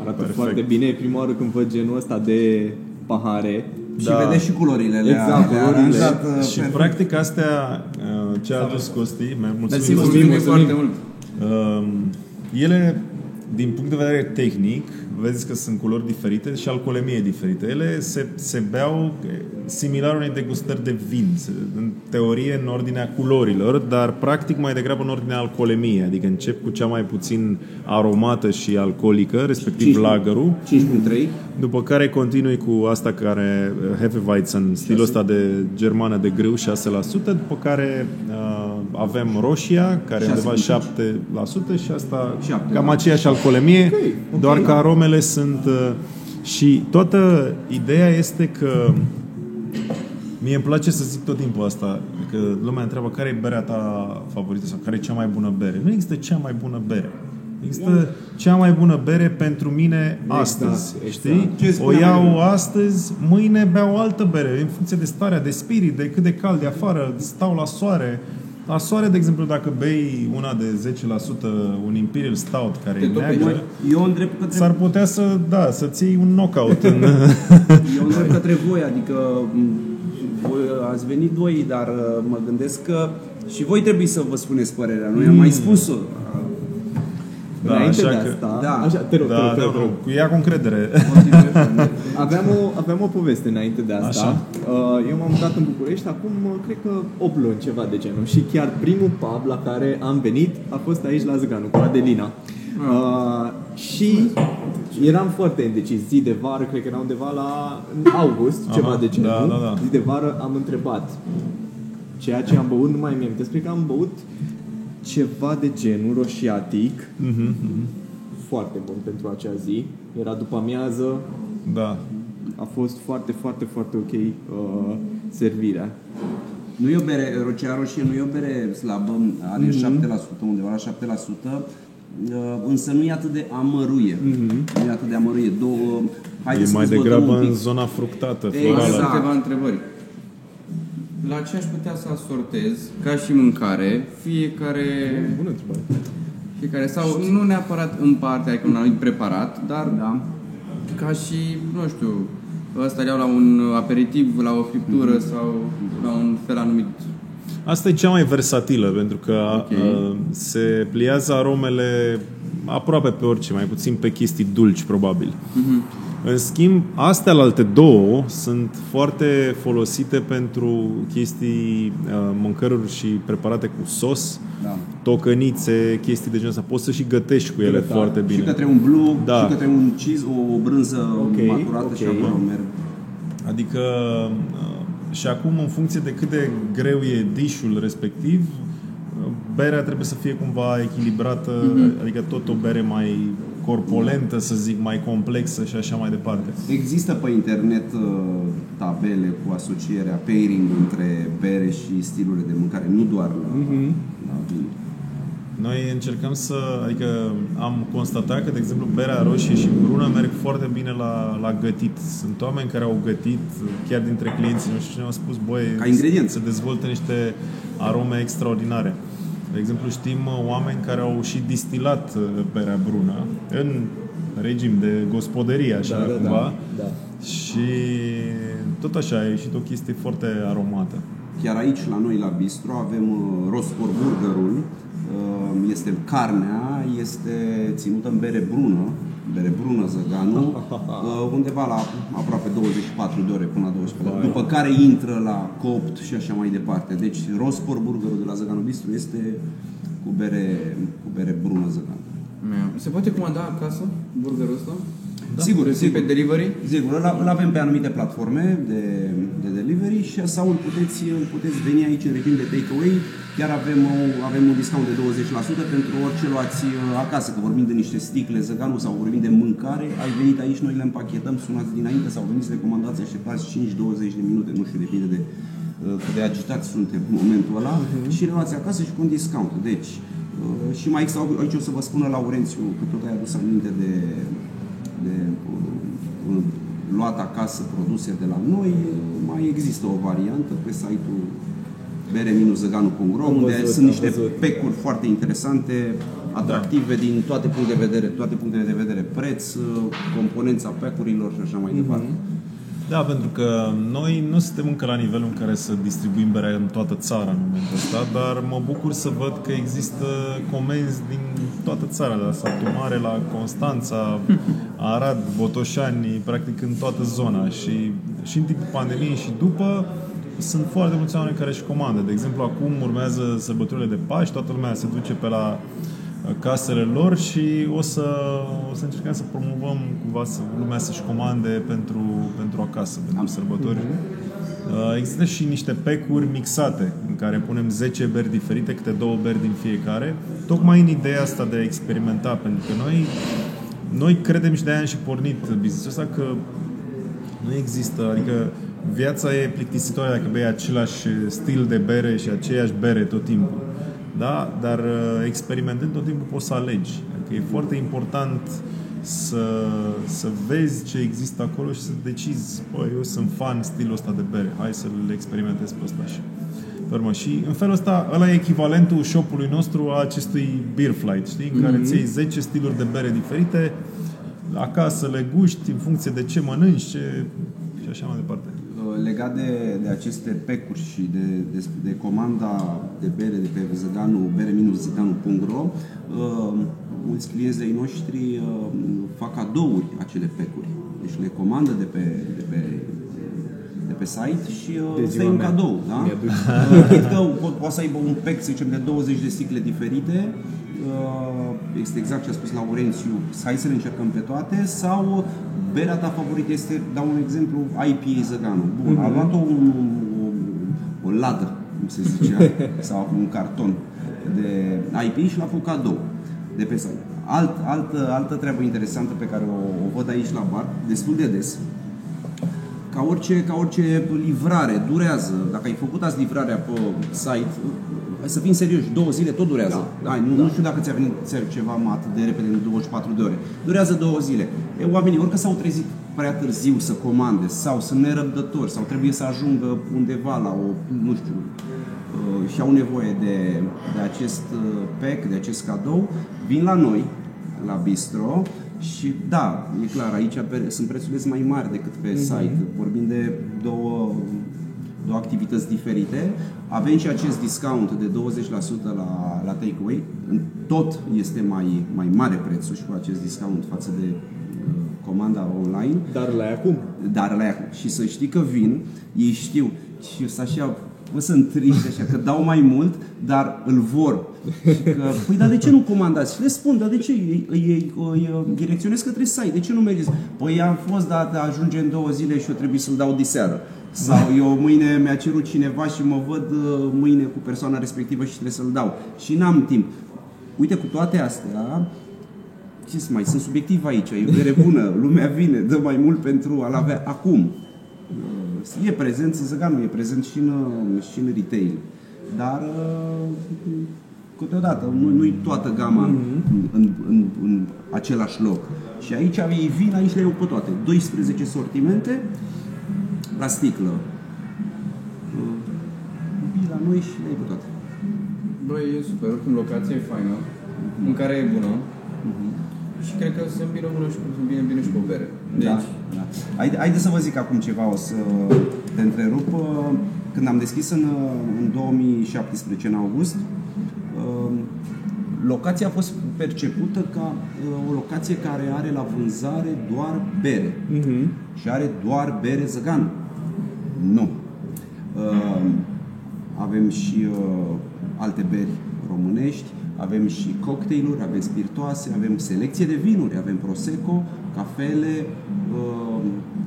Arată Perfect. foarte bine. E prima oară când văd genul ăsta de pahare. Și Da. vedeți și culorile. le-a- Exact, le-a culorile. aranjat, uh, Și perfect. practic astea, uh, ce a adus Costi, mai mulțumim, Mersi, Costi. mulțumim foarte mult. Um, ele, din punct de vedere tehnic, vezi că sunt culori diferite și alcoolemie diferite. Ele se, se beau eh, similar unei degustări de vin, se- în teorie în ordinea culorilor, dar practic mai degrabă în ordinea alcoolemiei, adică încep cu cea mai puțin aromată și alcoolică, respectiv Cinci- lagerul, 5.3. după care continui cu asta care uh, Hefeweizen, stilul ăsta de germană de grâu 6%, după care uh, avem roșia, care e undeva 7% și asta Șapte, cam da. aceeași alcoolemie, doar că aromele sunt uh, Și toată ideea este că mie îmi place să zic tot timpul asta, că lumea întreabă care e berea ta favorită sau care e cea mai bună bere. Nu există cea mai bună bere. Există cea mai bună bere pentru mine astăzi, exact. știi? Ce O spuneam iau eu. astăzi, mâine beau altă bere, în funcție de starea de spirit, de cât de cald e afară, stau la soare. La soare, de exemplu, dacă bei una de 10%, un Imperial Stout care Te e topești. neagră, Eu îndrept către s-ar putea să, da, să-ți iei un knockout în... Eu îndrept către voi, adică m, voi ați venit voi, dar uh, mă gândesc că și voi trebuie să vă spuneți părerea. Noi am mai spus-o. Da, Înainte așa de că- asta, Da. așa, te rog, te da, rog, te da, rog, te rog. cu ea cu încredere. Aveam o, aveam o poveste înainte de asta. Așa. Uh, Eu m-am mutat în București acum, uh, cred că 8 luni, ceva de genul. Și chiar primul pub la care am venit a fost aici la Zganu, cu Adelina. Uh, și eram foarte indecis. Zi de vară, cred că era undeva la în august, Aha, ceva de genul. da, da, da. Zi de vară am întrebat ceea ce am băut, nu mai mi-am despre că am băut ceva de genul roșiatic, Mhm, foarte bun pentru acea zi. Era după amiază, Da. a fost foarte, foarte, foarte ok uh, servirea. Nu e o bere, rocea roșie nu e o bere slabă, are Mhm. 7%, undeva la 7%, uh, însă nu e atât de amăruie. Nu e atât de amăruie. Două, haideți Mhm. E mai să dezvoltăm degrabă un în pic. zona fructată, Exact. florală. Am câteva întrebări. La ce aș putea să asortez ca și mâncare fiecare, Bună întrebare. fiecare sau nu neapărat în parte, adică un anumit preparat, dar Da. ca și, nu știu, ăsta le-au la un aperitiv, la o friptură sau la un fel anumit. Asta e cea mai versatilă, pentru că Ok. uh, se pliază aromele aproape pe orice, mai puțin pe chestii dulci, probabil. În schimb, astea la alte două sunt foarte folosite pentru chestii, uh, mâncăruri și preparate cu sos, Da. tocănițe, chestii de genul ăsta. Poți să și gătești cu ele Da. foarte Și bine. către un blue, Da. și către un cheese, o brânză Ok, maturată și ok. acolo merg. Adică uh, și acum în funcție de cât de greu e dișul respectiv, uh, berea trebuie să fie cumva echilibrată, adică tot o bere mai corpolentă, să zic, mai complexă și așa mai departe. Există pe internet uh, tabele cu asocierea, pairing între bere și stilurile de mâncare, nu doar la, la vin. Noi încercăm să, adică am constatat că, de exemplu, berea roșie și brună merg foarte bine la, la gătit. Sunt oameni care au gătit, chiar dintre clienții noștri, și ne-au spus, băi, Ca ingredient. se dezvoltă niște arome extraordinare. De exemplu, știm uh, oameni care au și distilat uh, berea brună în regim de gospodărie, așa Da, da, cumva. da, da. Și tot așa, a ieșit o chestie foarte aromată. Chiar aici, la noi, la Bistro, avem uh, Roscor Burgerul. Uh, este carnea, este ținută în bere brună, bere brună zăganu, uh, undeva la aproape 24 de ore până la 24 de ore. După care intră la copt și așa mai departe. Deci Roscor Burgerul de la Zăganu Bistro este cu bere, cu bere brună zăganu. Se poate comanda acasă burgerul ăsta? Da. Sigur, Găsim sigur. pe delivery? Sigur, îl, îl avem pe anumite platforme de, de delivery și sau îl puteți, îl puteți veni aici în regim de takeaway. Chiar avem, o, avem un discount de 20% pentru orice luați uh, acasă, că vorbim de niște sticle zăganu sau vorbim de mâncare, ai venit aici, noi le împachetăm, sunați dinainte sau veniți le comandați, așteptați 5-20 de minute, nu știu, depinde de uh, cât de agitați suntem în momentul ăla și le luați acasă și cu un discount. Deci, uh, și mai există, aici o să vă spună Laurențiu, că tot ai adus aminte de, de uh, luat acasă produse de la noi, mai există o variantă pe site-ul bere-zăganu.ro Am unde văzut, sunt am niște văzut. pecuri foarte interesante, atractive din toate punctele de vedere, toate punctele de vedere, preț, uh, componența pecurilor și așa mai departe. Da, pentru că noi nu suntem încă la nivelul în care să distribuim berea în toată țara în momentul ăsta, dar mă bucur să văd că există comenzi din toată țara, de la Satu Mare, la Constanța, Arad, Botoșani, practic în toată zona și, și în timpul pandemiei și după sunt foarte mulți oameni care își comandă. De exemplu, acum urmează sărbătorile de Paști, toată lumea se duce pe la uh, casele lor și o să, o să încercăm să promovăm cumva să lumea să-și comande pentru, pentru acasă, pentru sărbători. Uh, Există și niște pecuri mixate în care punem 10 beri diferite, câte două beri din fiecare, tocmai în ideea asta de a experimenta, pentru că noi noi credem și de-aia am și pornit business-ul ăsta că nu există, adică viața e plictisitoare dacă bei același stil de bere și aceeași bere tot timpul. Da? Dar uh, experimentând tot timpul poți să alegi. Adică e foarte important să, să vezi ce există acolo și să decizi, bă, eu sunt fan stilul ăsta de bere, hai să-l experimentez pe ăsta și pe urmă. Și în felul ăsta, ăla e echivalentul shop-ului nostru a acestui beer flight, știi? În care Mhm. îți iei 10 stiluri de bere diferite, acasă le guști în funcție de ce mănânci, ce... și așa mai departe. Uh, Legat de, de aceste pecuri și de, de, de comanda de bere de pe Zăganu, bere-zăganu.ro, uh, mulți clienți de-ai noștri uh, fac cadouri acele pecuri. Deci le comandă de pe, de pe, de pe site și uh, De îți ziua dai un mea. cadou. Da? Mi-aduci. Uh, Chit că po- poate să aibă un pec, să zicem, de 20 de sticle diferite, uh, este exact ce a spus Laurențiu, hai să le încercăm pe toate, sau berea ta favorită este, dau un exemplu, IPA Zăganu. Bun, a luat-o un, o, o ladă, cum se zicea, sau un carton de IPA și l-a făcut cadou de pe site. Alt, altă, altă treabă interesantă pe care o, o văd aici la bar, destul de des, ca orice, ca orice livrare, durează. Dacă ai făcut azi livrarea pe site, hai să fim serioși, două zile tot durează. Da, Hai, nu, da. nu știu dacă ți-a venit ți ceva atât de repede în 24 de ore. Durează două zile. E, oamenii orică s-au trezit prea târziu să comande sau sunt nerăbdători sau trebuie să ajungă undeva la o, nu știu, uh, și au nevoie de, de acest uh, pack, de acest cadou, vin la noi, la bistro și da, e clar, aici pe- sunt prețurile sunt mai mari decât pe site. Vorbim de două, două activități diferite. Avem și acest discount de 20% la, la takeaway. În Tot este mai, mai mare prețul și cu acest discount față de uh, comanda online. Dar la acum. Dar la ea, și să știi că vin, ei știu și să așa, bă, sunt triști așa, că dau mai mult, dar îl vor. Și că, păi, dar de ce nu comandați? Și le spun, dar de ce? Ei, ei, ei, îi direcționez către site, de ce nu mergeți? Păi am fost, dar ajunge în două zile și eu trebuie să-l dau diseară. Sau eu mâine mi-a cerut cineva și mă văd uh, mâine cu persoana respectivă și trebuie să-l dau. Și n-am timp. Uite, cu toate astea, ce să mai, sunt subiectiv aici, e o bere bună, lumea vine, dă mai mult pentru a-l avea acum. E prezent, Zăganul e prezent și în, și în retail, dar câteodată nu, nu-i toată gama în, în, în, în același loc. Și aici ei vin, aici le iau pe toate. 12 sortimente la sticlă. Vii la noi și le iei pe toate. Băi, e super, oricum locația e faină, mâncarea e bună și cred că se îmbină bună și cu, se îmbină bine și cu o bere. Deci, Da, da. Haide, haide să vă zic acum ceva, o să te întrerup. Când am deschis în, în 2017, în august, uh, locația a fost percepută ca uh, o locație care are la vânzare doar bere. Și are doar bere zăgan. Nu. Uh, avem și uh, alte beri românești, avem și cocktailuri, avem spiritoase, avem selecție de vinuri, avem prosecco, cafele, uh,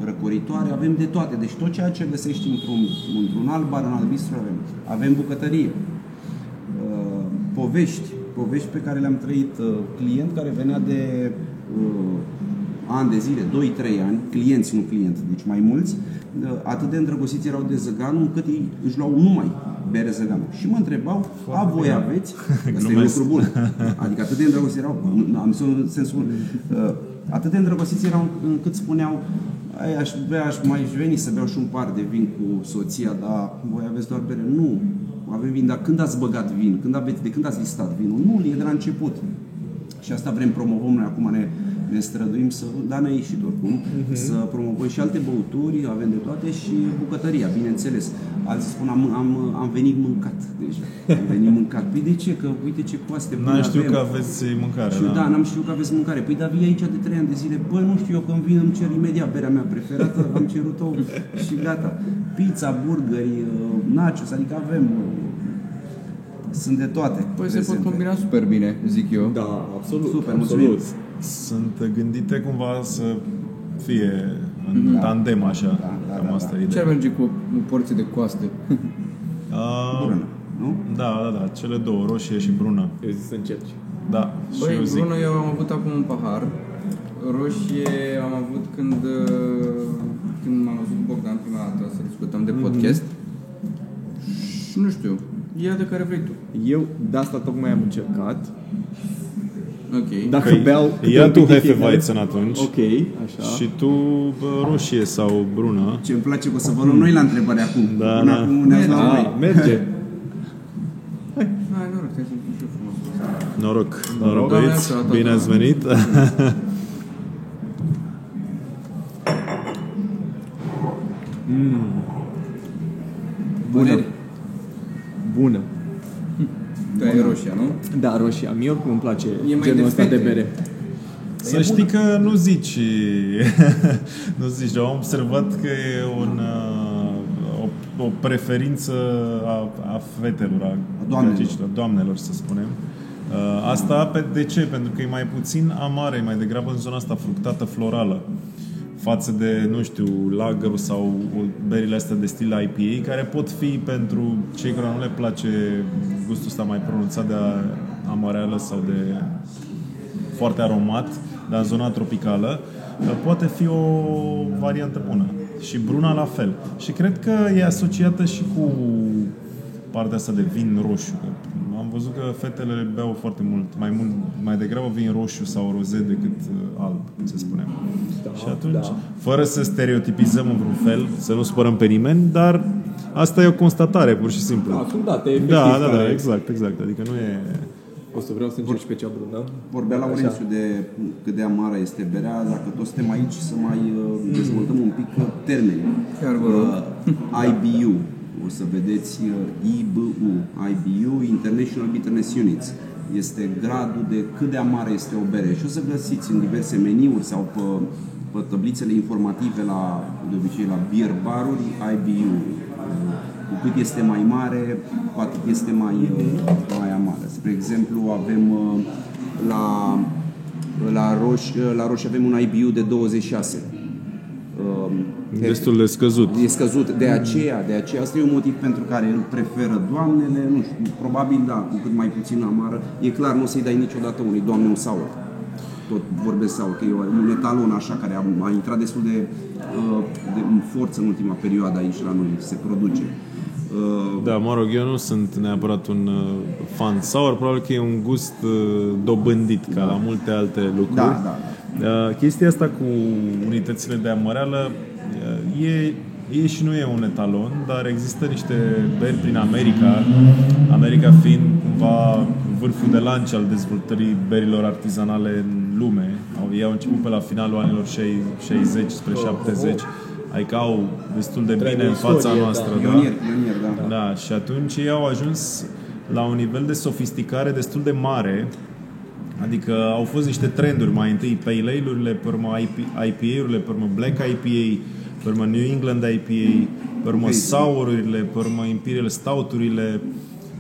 răcoritoare, avem de toate. Deci tot ceea ce găsești într-un, într-un alt bar, în alt bistro, avem. Avem bucătărie, uh, povești, povești pe care le-am trăit, uh, client care venea de uh, ani de zile, 2-3 ani, clienți, nu client, deci mai mulți, uh, atât de îndrăgostiți erau de Zăganu încât ei își luau numai bere Zăganu. Și mă întrebau, a, voi aveți? Asta e un Glumesc. lucru bun. Adică atât de îndrăgostiți erau, nu, am zis în sensul, uh, atât de îndrăgostiți erau încât spuneau, ai, aș bea, aș mai veni să beau și un par de vin cu soția, dar voi aveți doar bere? Nu, avem vin, dar când ați băgat vin? Când aveți, de când ați listat vinul? Nu, e de la început. Și asta vrem promovăm noi acum, ne, ne străduim să, dar ne-a ieșit oricum, să promovăm și alte băuturi, avem de toate și bucătăria, bineînțeles. Alții spun, am, am, am venit mâncat deja. Am venit mâncat. Păi de ce? Că uite ce coaste bune N-am știut avem. că aveți mâncare, Și eu, da. da, n-am știut că aveți mâncare. Păi, dar vii aici de 3 ani de zile. Bă, nu știu, eu când vin îmi cer imediat berea mea preferată, am cerut-o și gata. Pizza, burgeri, uh, nachos, adică avem... uh, Sunt de toate. Păi se pot prezente. combina super bine, zic eu. Da, absolut. Super, absolut. mulțumim. Sunt gândite cumva să fie în tandem așa. Da, da, Cam da, asta da. e Ce ideea. ar merge cu o porție de coaste? Ah, Brună, nu? Da, da, da, cele două, roșie și brună. Eu zic să încerci. Da, și Băi, eu zic. Bruno, eu am avut acum un pahar. roșie am avut când, uh, când m-am văzut cu Bogdan prima dată să discutăm de podcast. Și nu știu, ia de care vrei tu. Eu de asta tocmai am încercat. Ok. Dacă Păi, beau câte ia un tu pic de fiecare- Hefeweizen atunci. Ok, așa. Și tu bă, roșie sau brună. Ce îmi place că o să vă luăm noi la întrebări acum. Da, Până da. acum ne-ați luat Ah, voi. merge. Hai, noroc, hai să pun și eu frumos. Noroc, Noroc. noroc, băieți. Da, da, da, Bine da. ați venit. Bună. Păreri? Bună. Tu ai roșia, nu? Da, roșia. Mie oricum îmi place E mai genul de ăsta de fete. bere. Să știi că nu zici, nu zici, eu am observat că e un, uh, o, o preferință a, a fetelor, a, doamnelor. gagicelor, doamnelor, să spunem. Uh, Asta pe, de ce? Pentru că e mai puțin amară, e mai degrabă în zona asta fructată, florală față de, nu știu, lager sau berile astea de stil IPA, care pot fi pentru cei care nu le place gustul ăsta mai pronunțat de a- amareală sau de foarte aromat, dar în zona tropicală, poate fi o variantă bună. Și bruna la fel. Și cred că e asociată și cu partea asta de vin roșu. Că Am văzut că fetele beau foarte mult, mai mult, mai degrabă vin roșu sau roze decât uh, alb, să spunem. Da, și atunci, da. fără să stereotipizăm în vreun fel, să nu supărăm pe nimeni, dar asta e o constatare, pur și simplu. Da, sunt date efectiv da, da, da, care- exact, exact. Adică nu e... O să vreau să încerc și pe cea brună. Vorbea la Laurențiu de cât de amară este berea, dacă toți suntem aici să mai uh, dezvoltăm un pic uh, termenii. Chiar vă rog. Uh, IBU, o să vedeți uh, IBU, IBU, International Bitterness Units. Este gradul de cât de amară este o bere și o să găsiți în diverse meniuri sau pe, pe tablițele informative la, de obicei la beer baruri, IBU. Cu cât este mai mare, cu atât este mai, uh, mai amară. Spre exemplu, avem uh, la, la, roș, la roșii avem un IBU de 26. Um, Destul de scăzut. E scăzut. De aceea, de aceea, asta e un motiv pentru care îl preferă doamnele, nu știu, probabil da, cu cât mai puțin amară. E clar, nu o să-i dai niciodată unui doamne un sour. Tot vorbesc sour, că e un etalon așa care a, a intrat destul de, uh, de în forță în ultima perioadă aici la noi, se produce. Uh, Da, mă rog, eu nu sunt neapărat un uh, fan sour, probabil că e un gust uh, dobândit, ca la multe alte lucruri. Da, da, Uh, chestia asta cu unitățile de amăreală uh, e, e și nu e un etalon, dar există niște beri prin America, America fiind cumva vârful de lance al dezvoltării berilor artizanale în lume. Au, ei au început pe la finalul anilor 60 spre 70, adică au destul de Întreagă bine în fața istorie, da. noastră. da? pionier, pionier, da. Da, și atunci ei au ajuns la un nivel de sofisticare destul de mare, adică au fost niște trenduri, mai întâi Pale Ale-urile, pe urmă IPA-urile, pe urmă Black IPA, pe urmă New England IPA, pe urmă Sour-urile, pe urmă Imperial Stout-urile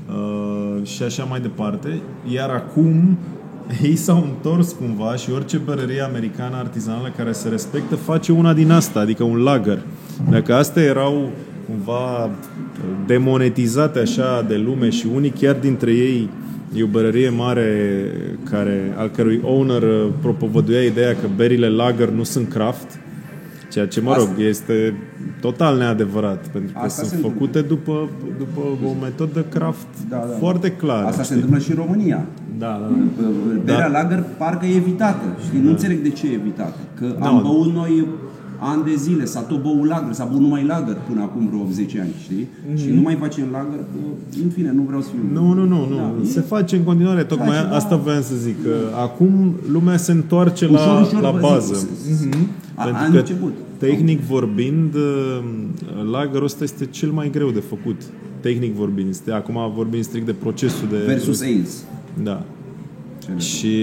uh, și așa mai departe. Iar acum ei s-au întors cumva și orice bărărie americană artizanală care se respectă face una din asta, adică un lager. Dacă astea erau cumva demonetizate așa de lume și unii chiar dintre ei e o bărărie mare care, al cărui owner uh, propovăduia ideea că berile lager nu sunt craft, ceea ce, mă Asta- rog, este total neadevărat, pentru că Asta sunt se întâmplă. făcute după, după o metodă craft Da, da. foarte clară. Asta se știi? întâmplă și în România. Da, da. Berea Da. lager parcă e evitată. Știi? Nu înțeleg de ce e evitată. Că Da. am băut noi ani de zile, s-a tot băut lager, s-a băut numai lager până acum vreo 10 ani, știi? Și nu mai facem lager, că, în fine, nu vreau să fiu... Nu, nu, nu, nu. Da. Se face în continuare. Tocmai Da, ceva- asta voiam să zic. Că acum lumea se întoarce la, Ușor, ușor, la vă bază. zic, A, Pentru a că, început. tehnic vorbind, uh, lagerul ăsta este cel mai greu de făcut. Tehnic vorbind. Este, acum vorbim strict de procesul de... Versus Ales. Da. Cele. Și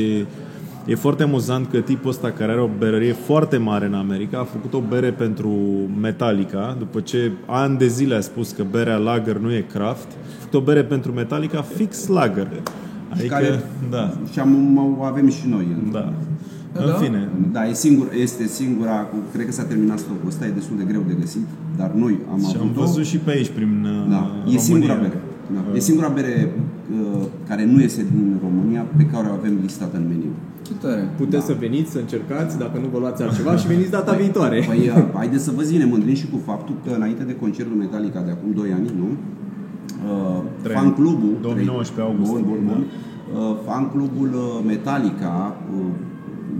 e foarte amuzant că tipul ăsta care are o berărie foarte mare în America a făcut o bere pentru Metallica, după ce ani de zile a spus că berea lager nu e craft, a făcut o bere pentru Metallica fix lager. Adică, care- da, Și am, o avem și noi. da. Da, În da? fine, Da, e singur, este singura, cu- cred că s-a terminat stocul ăsta, e destul de greu de găsit, dar noi am și am avut-o. văzut și pe aici prin uh, Da, România. e singura bere. Da. E singura bere uh, care nu este din România pe care o avem listată în meniu. Ce tare. Puteți să veniți, să încercați, dacă nu vă luați altceva și veniți data viitoare. Păi, uh, haideți să vă zi, ne mândrim și cu faptul că înainte de concertul Metallica de acum 2 ani, nu? Uh, Trei fan ani. clubul 2019 august. Bun, bun, bun. Uh, fan clubul uh, Metallica uh,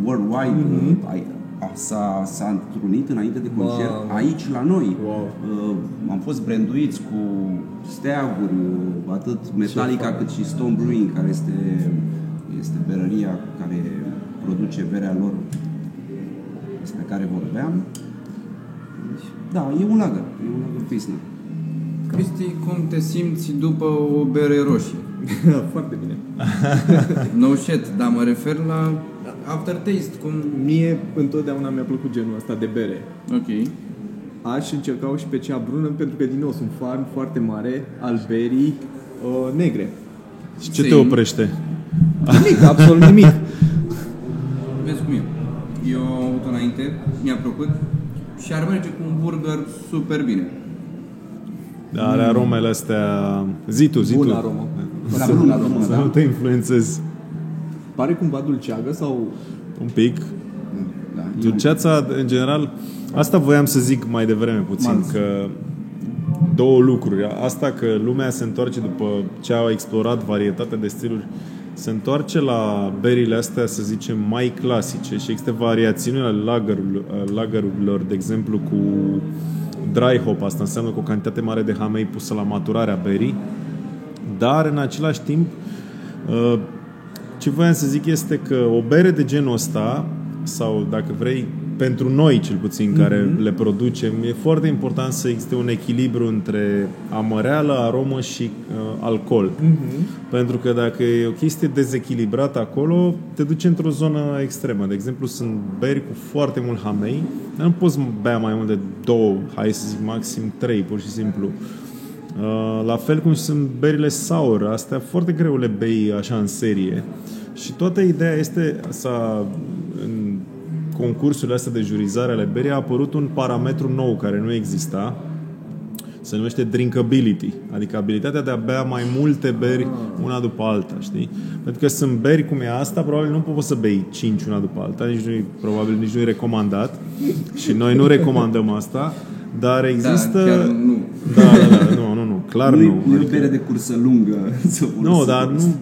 worldwide Mhm. uh, ai- a- s-a, s-a întrunit înainte de concert Wow. aici la noi. Wow. Uh, am fost branduiți cu steaguri, uh, atât Metallica cât și Stone Brewing, care este, este berăria care produce berea lor despre care vorbeam. Deci, Da, e un lager, e un lager Pilsner. Cristi, cum te simți după o bere roșie? Foarte bine. No shit, dar mă refer la aftertaste, cum... Mie întotdeauna mi-a plăcut genul ăsta de bere. Ok. Aș încerca și pe cea brună pentru că din nou sunt fan foarte mare al berii uh, negre. Și ce te Same. oprește? Nimic, absolut nimic. Vezi cum e. Eu am avut înainte, mi-a plăcut și ar merge cu un burger super bine. Dar are aromele astea... Zi tu, zi Bun tu. aromă. La brună, brună, Să nu da? te influențezi Pare cumva dulceagă sau... un pic. Da, e Dulceața, în general, asta voiam să zic mai devreme puțin, Malț. că două lucruri. Asta că lumea se întoarce după ce au explorat varietate de stiluri, se întoarce la berile astea, să zicem, mai clasice și există variațiuni ale lagerurilor, lagerurilor, de exemplu, cu dry hop, asta înseamnă cu o cantitate mare de hamei pusă la maturarea berii, dar în același timp uh, ce voiam să zic este că o bere de genul ăsta sau dacă vrei pentru noi cel puțin care Mhm. le producem e foarte important să existe un echilibru între amăreală, aromă și uh, alcool. Mhm. Pentru că dacă e o chestie dezechilibrată acolo, te duce într-o zonă extremă. De exemplu, sunt beri cu foarte mult hamei, dar nu poți bea mai mult de două, hai să zic maxim trei, pur și simplu. Uh, la fel cum sunt berile sour, astea foarte greu le bei așa în serie. Și toată ideea este să în concursurile astea de jurizare ale berii a apărut un parametru nou care nu exista, se numește drinkability, adică abilitatea de a bea mai multe beri una după alta, știi? Pentru că sunt beri cum e asta, probabil nu poți să bei 5 una după alta, nici nu probabil nici nu e recomandat și noi nu recomandăm asta, dar există... Da, chiar nu. Da, da, da, nu, nu, nu, clar nu, nu. nu e o Adică- bere de cursă lungă. să nu, să- dar nu...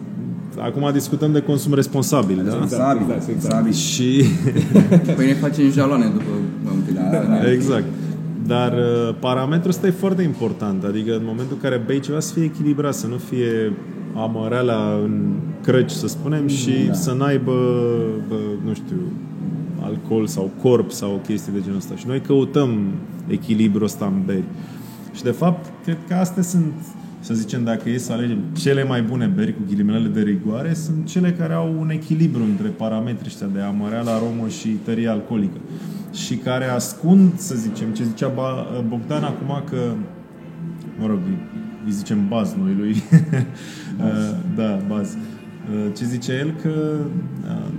Acum discutăm de consum responsabil, da? Responsabil, Exact, exact. responsabil. Și... Păi ne facem jaloane după un pic. Da, Exact. Dar uh, parametrul ăsta e foarte important. Adică în momentul în care bei ceva să fie echilibrat, să nu fie amăreala în crăci, să spunem, și da. să n-aibă, bă, nu știu, alcool sau corp sau o chestie de genul ăsta. Și noi căutăm echilibrul ăsta în beri. Și de fapt, cred că astea sunt, să zicem, dacă e să alegem cele mai bune beri cu ghilimelele de rigoare, sunt cele care au un echilibru între parametrii ăștia de amăreală, aromă și tărie alcoolică. Și care ascund, să zicem, ce zicea Ba- Bogdan acum că mă rog, îi- îi zicem baz noi lui. Uh, da, baz. Uh, Ce zice el că uh,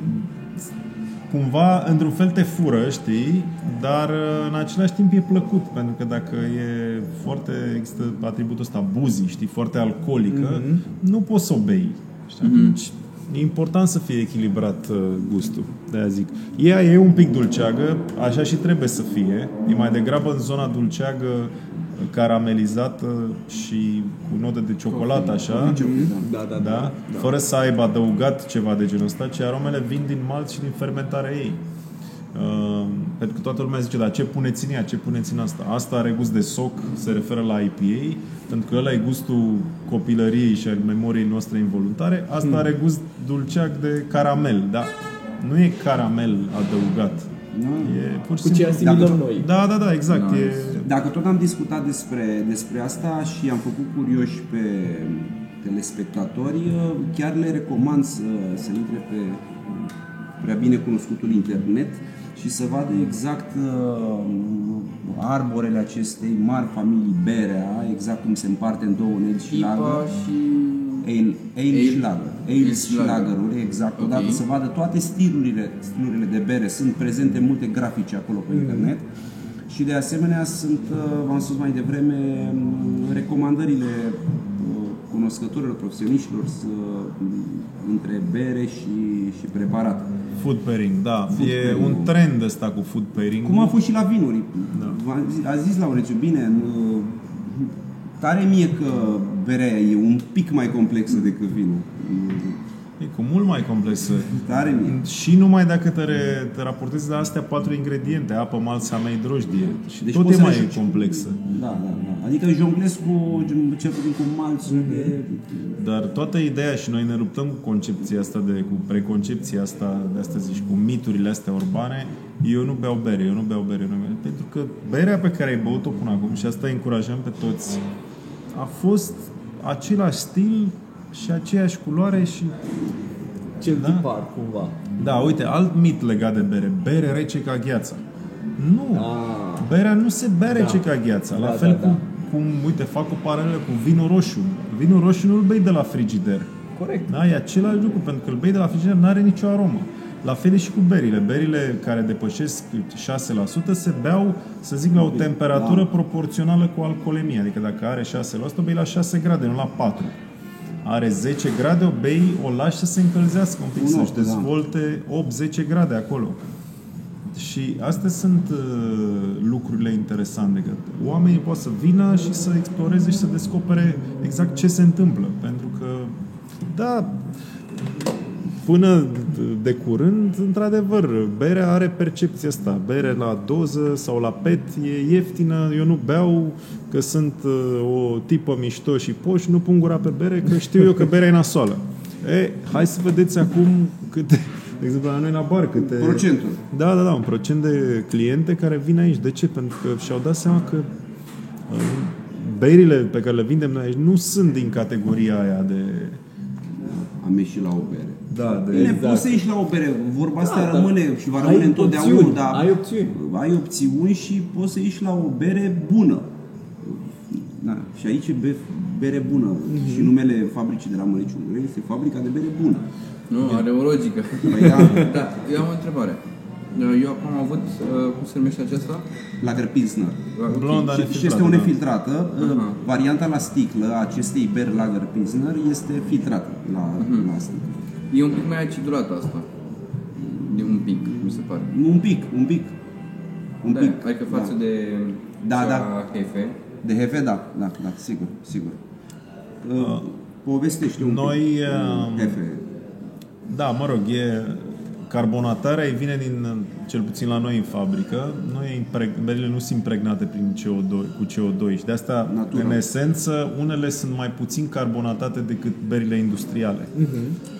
cumva, într-un fel te fură, știi, dar uh, în același timp e plăcut, pentru că dacă e foarte, există atributul ăsta, buzi, știi, foarte alcoolică, nu poți să o bei. Știi? Atunci, E important să fie echilibrat uh, gustul, de-aia zic. Ea e un pic dulceagă, așa și trebuie să fie. E mai degrabă în zona dulceagă, uh, caramelizată și cu note de ciocolată, așa. Da, da, Da? da. Fără să aibă adăugat ceva de genul ăsta, ci aromele vin din malt și din fermentarea ei. Uh, pentru că toată lumea zice, dar ce puneți în ea, ce puneți în asta? Asta are gust de soc, se referă la IPA, pentru că ăla e gustul copilăriei și al memoriei noastre involuntare. Asta Hmm. are gust dulceac de caramel, dar nu e caramel adăugat. E pur și Cu ce simplu... asimilăm Dacă- noi. Da, da, da, exact. Nice. E... Dacă tot am discutat despre, despre asta și am făcut curioși pe telespectatori, chiar le recomand să, să intre pe prea bine cunoscutul internet și să vadă exact uh, arborele acestei mari familii Berea, exact cum se împarte în două uneli și IPA lager. și... Ale, ale, Ale. și lager. Ale Ale și și lager. lageruri, exact. Ok. Odată să vadă toate stilurile, stilurile de bere. Sunt prezente multe grafice acolo pe internet. Și de asemenea sunt, uh, v-am spus mai devreme, m, recomandările uh, cunoscătorilor, profesioniștilor să, între bere și, și preparat. Food pairing, da. Food e pairing. un trend ăsta cu food pairing. Cum a fost și la vinuri. Da. A zis, a zis Laurențiu, bine, nu- tare mie că berea e un pic mai complexă decât vinul. E cu mult mai complexă. Tare mie. Și numai dacă te, re, te raportezi la astea patru ingrediente, apă, malt, seamei, drojdie. Și Deci deci tot poți e să mai le joci. complexă. Da, da, da. Adică jonglez cu, cel puțin cu malți, e, Dar toată ideea și noi ne luptăm cu concepția asta, de, cu preconcepția asta, de astăzi și cu miturile astea urbane, eu nu beau bere, eu nu beau bere, eu nu beau Pentru că berea pe care ai băut-o până acum, și asta încurajăm pe toți, a fost același stil și aceeași culoare și... Cel Da. tipar, cumva. Da, uite, alt mit legat de bere. Bere rece ca gheața. Nu! Ah. Berea nu se bea rece Da. ca gheața. La Da, fel da, cum, cum, uite, fac o paralelă cu vinul roșu. Vinul roșu nu-l bei de la frigider. Corect. Da, e același lucru, pentru că îl bei de la frigider, nu are nicio aromă. La fel e și cu berile. Berile care depășesc 6% se beau, să zic, la o temperatură proporțională cu alcoolemie. Adică dacă are 6%, o bei la 6 grade, nu la 4. Are 10 grade, o bei, o lași să se încălzească un pic, Un să-și opt, da. dezvolte 8-10 grade acolo. Și astea sunt uh, lucrurile interesante, că oamenii pot să vină și să exploreze și să descopere exact ce se întâmplă. Pentru că, da, până de curând, într-adevăr, berea are percepția asta. Bere la doză sau la pet e ieftină, eu nu beau că sunt uh, o tipă mișto și poș, nu pun gura pe bere că știu eu că berea e nasoală. E, hai să vedeți acum câte, de exemplu, la noi la bar, câte... Procentul. Da, da, da, un procent de cliente care vin aici. De ce? Pentru că și-au dat seama că uh, berile pe care le vindem noi aici nu sunt din categoria aia de... am ieșit la o bere. Da, de... Bine, Exact. poți să ieși la o bere. Vorba asta Da, rămâne dar și va ai rămâne întotdeauna, opțiuni, dar ai opțiuni. ai opțiuni și poți să ieși la o bere bună. Da, și aici e be- bere bună. Mhm. Și numele fabricii de la Măriciunule este fabrica de bere bună. Nu, are o logică. Păi da, Da, eu am o întrebare. Eu acum am avut, uh, cum se numește acesta? Lager Pilsner. Ok. Blonda Și, și este o nefiltrată, da. nefiltrată. Aha. Varianta la sticlă a acestei beri Lager Pilsner este filtrată la, Mhm. la sticlă. E un pic mai acidulată asta. E un pic, mi se pare. Un pic, un pic. Un Da, pic. adică față da. de Da, cea da. Hefe. De Hefe, da, da, da, sigur, sigur. Uh, povestește un Noi, pic. uh, Hefe. Da, mă rog, e carbonatarea îi vine din, cel puțin la noi în fabrică, nu e impreg, berile nu sunt impregnate prin CO2, cu CO2 și de asta, Natural. în esență, unele sunt mai puțin carbonatate decât berile industriale.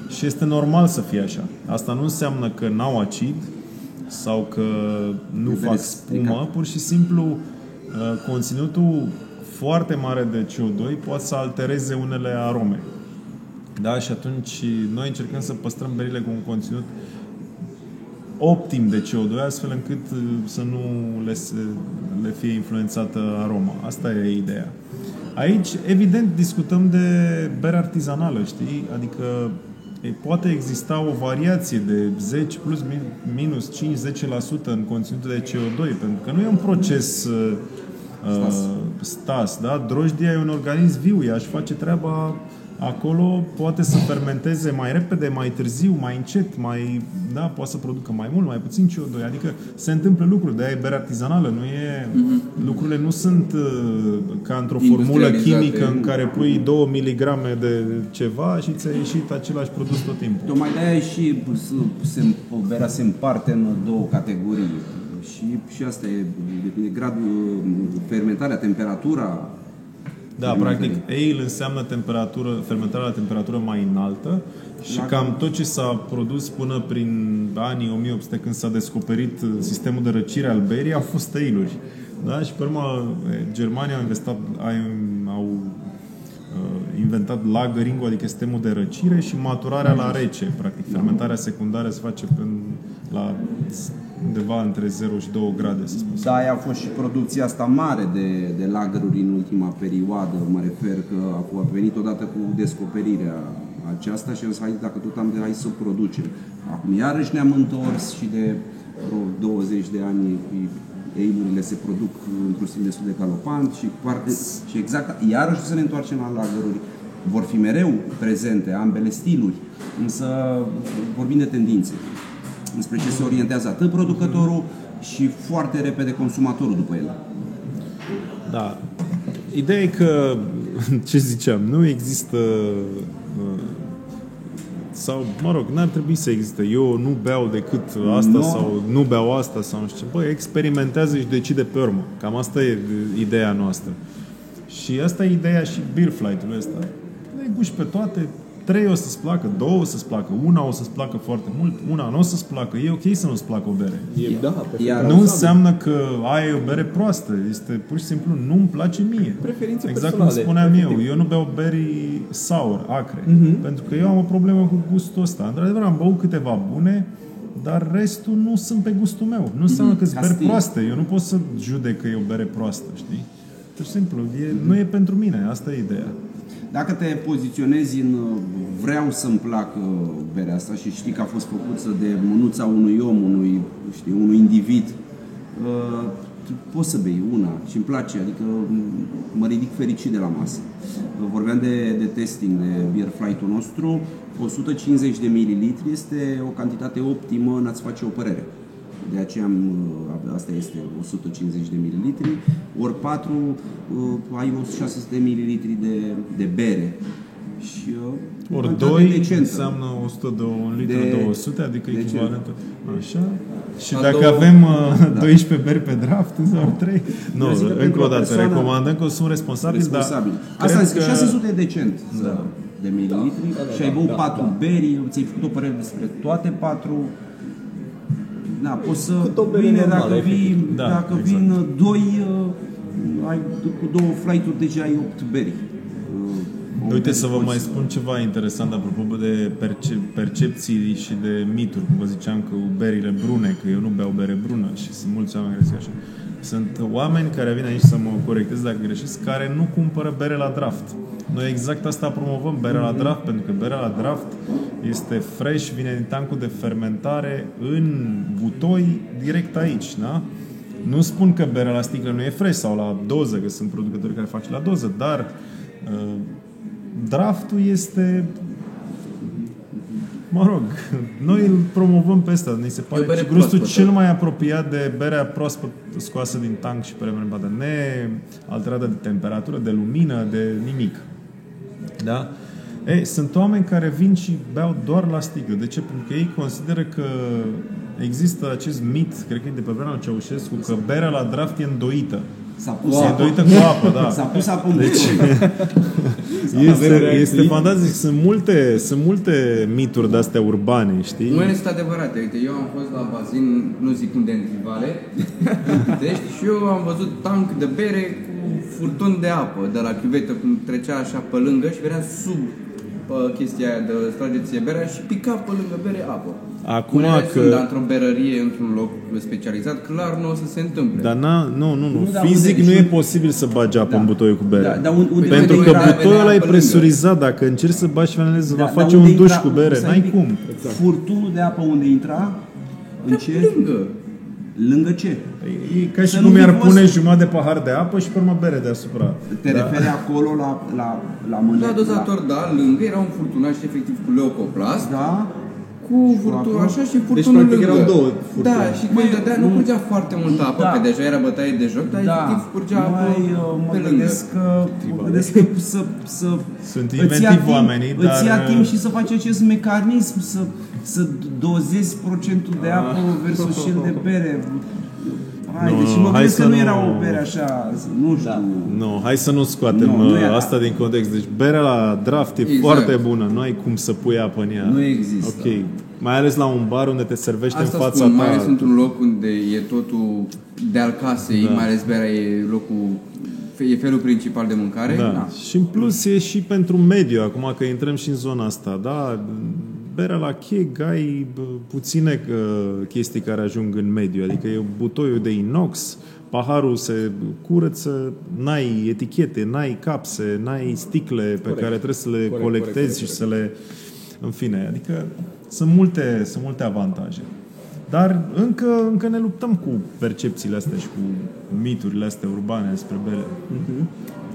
Și este normal să fie așa. Asta nu înseamnă că n-au acid sau că nu E fac bere spumă, stricat. pur și simplu uh, conținutul foarte mare de CO2 poate să altereze unele arome. Da, și atunci noi încercăm să păstrăm berile cu un conținut optim de CO2, astfel încât uh, să nu le, se, le fie influențată aroma. Asta e ideea. Aici, evident, discutăm de bere artizanală, știi? Adică e, poate exista o variație de 10 plus min- minus 5-10% în conținutul de CO2, pentru că nu e un proces uh, Stas. uh, stas, da? Drojdia e un organism viu, ea își face treaba acolo, poate să fermenteze mai repede, mai târziu, mai încet, mai, da, poate să producă mai mult, mai puțin CO2, adică se întâmplă lucruri, de-aia e bere artizanală, nu e, lucrurile nu sunt uh, ca într-o formulă Industrializate. chimică în care pui 2 mg de ceva și ți-a ieșit același produs tot timpul. Tocmai de-aia și se, o berea se împarte în două categorii. Și, și asta e, depinde gradul, fermentarea, temperatura. Da, fermentării. practic, ale înseamnă temperatură, fermentarea la temperatură mai înaltă și La- cam tot ce s-a produs până prin anii 1800 când s-a descoperit uh, sistemul de răcire al berii au fost ale-uri. Da? Și pe urmă e, Germania au investat, au, au uh, inventat lagering adică sistemul de răcire și maturarea la rece. Practic, fermentarea secundară se face până la undeva între 0 și 2 grade, să spun. Da, aia a fost și producția asta mare de, de lagăruri în ultima perioadă. Mă refer că a venit odată cu descoperirea aceasta și am zis, hai, dacă tot am de hai să producem. Acum iarăși ne-am întors și de vreo 20 de ani eilurile se produc într-un stil destul de galopant și, parcă, și exact, iarăși să ne întoarcem la lagăruri. vor fi mereu prezente ambele stiluri, însă vorbim de tendințe înspre ce se orientează atât producătorul și foarte repede consumatorul după el. Da. Ideea e că, ce ziceam, nu există uh, sau, mă rog, n-ar trebui să existe. Eu nu beau decât asta No. sau nu beau asta sau nu știu ce. Băi, experimentează și decide pe urmă. Cam asta e ideea noastră. Și asta e ideea și beer flight-ului ăsta. Le guși pe toate, trei o să-ți placă, două o să-ți placă, una o să-ți placă foarte mult, una nu o să-ți placă. E ok să nu-ți placă o bere. E, da, perfect. Iar- Nu înseamnă că aia e o bere proastă. Este pur și simplu nu-mi place mie. Preferințe Exact cum personale, spuneam eu. efectiv. Eu nu beau beri sour, acre. Mhm. Pentru că eu am o problemă cu gustul ăsta. Într-adevăr, am băut câteva bune, dar restul nu sunt pe gustul meu. Nu înseamnă că sunt Ca beri stil. proaste. Eu nu pot să judec că e o bere proastă, știi? Pur și simplu, e, nu e pentru mine. Asta e ideea. Dacă te poziționezi în uh, vreau să-mi placă berea asta și știi că a fost făcută de mânuța unui om, unui, știi, unui individ, uh, poți să bei una și îmi place, adică m- mă ridic fericit de la masă. Uh, Vorbeam de, de testing, de beer flight-ul nostru, 150 de mililitri este o cantitate optimă în a-ți face o părere. De aceea am, uh, asta este 150 de mililitri, ori 4 uh, ai 600 de mililitri de, de bere. Și uh, o Ori cantitate 2 decentă. înseamnă 100 de un litru De- 200, adică decent. echivalentul. Așa. Și La dacă două- avem uh, 12 beri pe draft sau 3, nu, Eu zic că încă pentru o o dată, persoană recomandăm că sunt responsabil, responsabil. dar Asta cred zic, că- 600 e decent da. de mililitri Da, da, și ai da, băut da, 4 da. beri, ți-ai făcut o părere despre toate 4 da, poți să Cât o bere bine, normală, dacă vii, efectiv. Da, dacă exact. vin 2 ai, cu două flight-uri deja ai 8 beri. Uh, o Uite bere să vă poți mai spun ceva interesant apropo de perce- percepții și de mituri. Cum vă ziceam că berile brune, că eu nu beau bere brună și sunt mulți oameni care zic așa. Sunt oameni care vin aici să mă corectez dacă greșesc, care nu cumpără bere la draft. Noi exact asta promovăm, berea la draft, pentru că berea la draft este fresh, vine din tancul de fermentare în butoi, direct aici, da? Nu spun că berea la sticlă nu e fresh sau la doză, că sunt producători care fac și la doză, dar uh, draftul este mă rog, noi îl promovăm pe ăsta, ne se pare E o bere și gustul proaspătă. cel mai apropiat de berea proaspăt scoasă din tank și prefermentată, nealterată de temperatură, de lumină, de nimic. Da? Ei, sunt oameni care vin și beau doar la sticlă. De ce? Pentru că ei consideră că există acest mit, cred că e de pe vremea lui Ceaușescu, că berea la draft e îndoită. S-a pus E apă. îndoită cu apă, da. S-a pus apă în Deci, buton. este, reacții. este fantastic. Sunt multe, sunt multe mituri de-astea urbane, știi? Unele sunt adevărate. Uite, eu am fost la bazin, nu zic unde, în Trivale, în Pitești, și eu am văzut tank de bere cu furtun de apă de la chiuvetă, cum trecea așa pe lângă și venea sub pe chestia aia de strageție berea și pica pe lângă bere apă. Acum Unele că- sunt, dar într-o berărie, într-un loc specializat, clar nu o să se întâmple. Dar na, nu, nu, nu. Nu, dar Fizic unde- nu e și- posibil să bagi apă Da. în butoiul cu bere. Da, dar un- unde- Pentru unde că intra, butoiul venea ăla e pe lângă. presurizat. Dacă încerci să bagi faneleză, Da, va dar face unde un duș intra- cu bere. stai N-ai un pic. cum. Furtunul de apă unde intra? În ce? Lângă. Lângă ce? E ca și Să cum nu fi i-ar fost- pune jumătate de pahar de apă și pe urmă bere deasupra. Te referi acolo la, la, la mâne? La dozator, da, lângă era un furtunaș efectiv cu leucoplast, Da? cu furtun, apă? așa și furtunul practic, lângă. erau două furtuni. Da, și când Măi, dădea, nu nu- curgea foarte multă apă, Da. că deja era bătaie de joc, dar efectiv curgea apă Mai, uh, mă pe lângă. gândesc că, mă gândesc că să, să Sunt îți ia inventivi timp, oamenii, îți ia dar- timp și să faci acest mecanism, să, să dozezi procentul de apă versus cel de bere. Hai, Nu, deci nu, mă hai gândesc să că nu nu- era o bere așa, nu știu. Da. Nu, hai să nu scoatem Nu, nu uh, era. asta din context. Deci berea la draft e Exact. foarte bună. Nu ai cum să pui apă în ea. Nu există. Ok. Mai ales la un bar unde te servește Asta în fața spun, mai ta. ales într-un loc unde e totul de al casei, Da. mai ales berea e locul, e felul principal de mâncare. Da. Și în plus e și pentru mediu, acum că intrăm și în zona asta, da? Berea la cheg ai bă, puține uh, chestii care ajung în mediu, adică e butoiul de inox, paharul se curăță, n-ai etichete, n-ai capse, n-ai sticle pe Corect. care trebuie să le Corect, colectezi corect, și corect, să le... În fine, adică sunt multe, sunt multe avantaje. Dar încă, încă ne luptăm cu percepțiile astea și cu miturile astea urbane despre bere.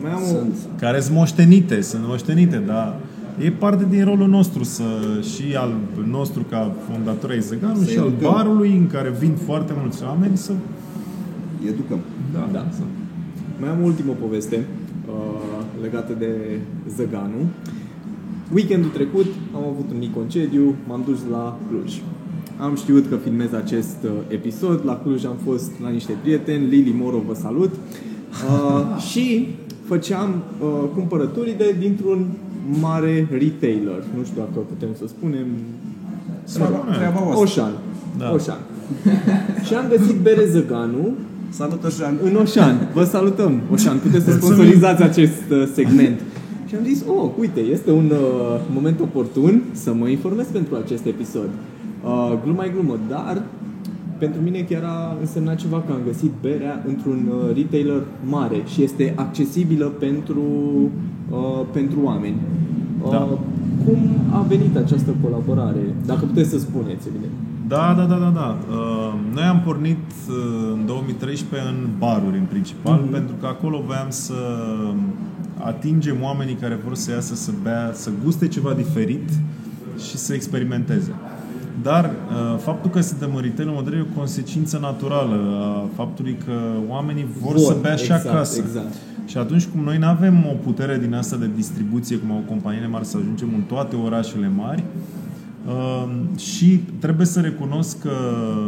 Mai am o, Sunt. Care sunt moștenite, sunt moștenite, dar e parte din rolul nostru să, și al nostru ca fondator ai Zăganu Să și al educăm. barului în care vin foarte mulți oameni să... Educăm. Da, da. Mai am o ultimă poveste uh, legată de Zăganu. Weekendul trecut am avut un mic concediu, m-am dus la Cluj. Am știut că filmez acest uh, episod, la Cluj am fost la niște prieteni, Lili Moro vă salut, uh, și făceam uh, cumpărăturile dintr-un mare retailer, nu știu dacă putem să spunem, Treaba, treaba voastră. Oșan. Da. Oșan. și am găsit bere Zăganu Salut, Oșan. în Oșan. Vă salutăm, Oșan. Puteți să sponsorizați acest uh, segment. Și am zis, oh, uite, este un uh, moment oportun să mă informez pentru acest episod. Uh, glumă glumă, dar pentru mine chiar a însemnat ceva că am găsit berea într-un uh, retailer mare și este accesibilă pentru, uh, pentru oameni. Uh, Da. Cum a venit această colaborare? Dacă puteți să spuneți, evident. Da, da, da, da, da. Uh, Noi am pornit uh, în 2013 în baruri în principal, Mhm. pentru că acolo voiam să atingem oamenii care vor să iasă să bea, să guste ceva diferit și să experimenteze. Dar uh, faptul că suntem în retail modern e o consecință naturală a faptului că oamenii vor, să bea și exact, acasă. Exact. Și atunci cum noi nu avem o putere din asta de distribuție, cum au companiile mari, să ajungem în toate orașele mari, uh, și trebuie să recunosc că,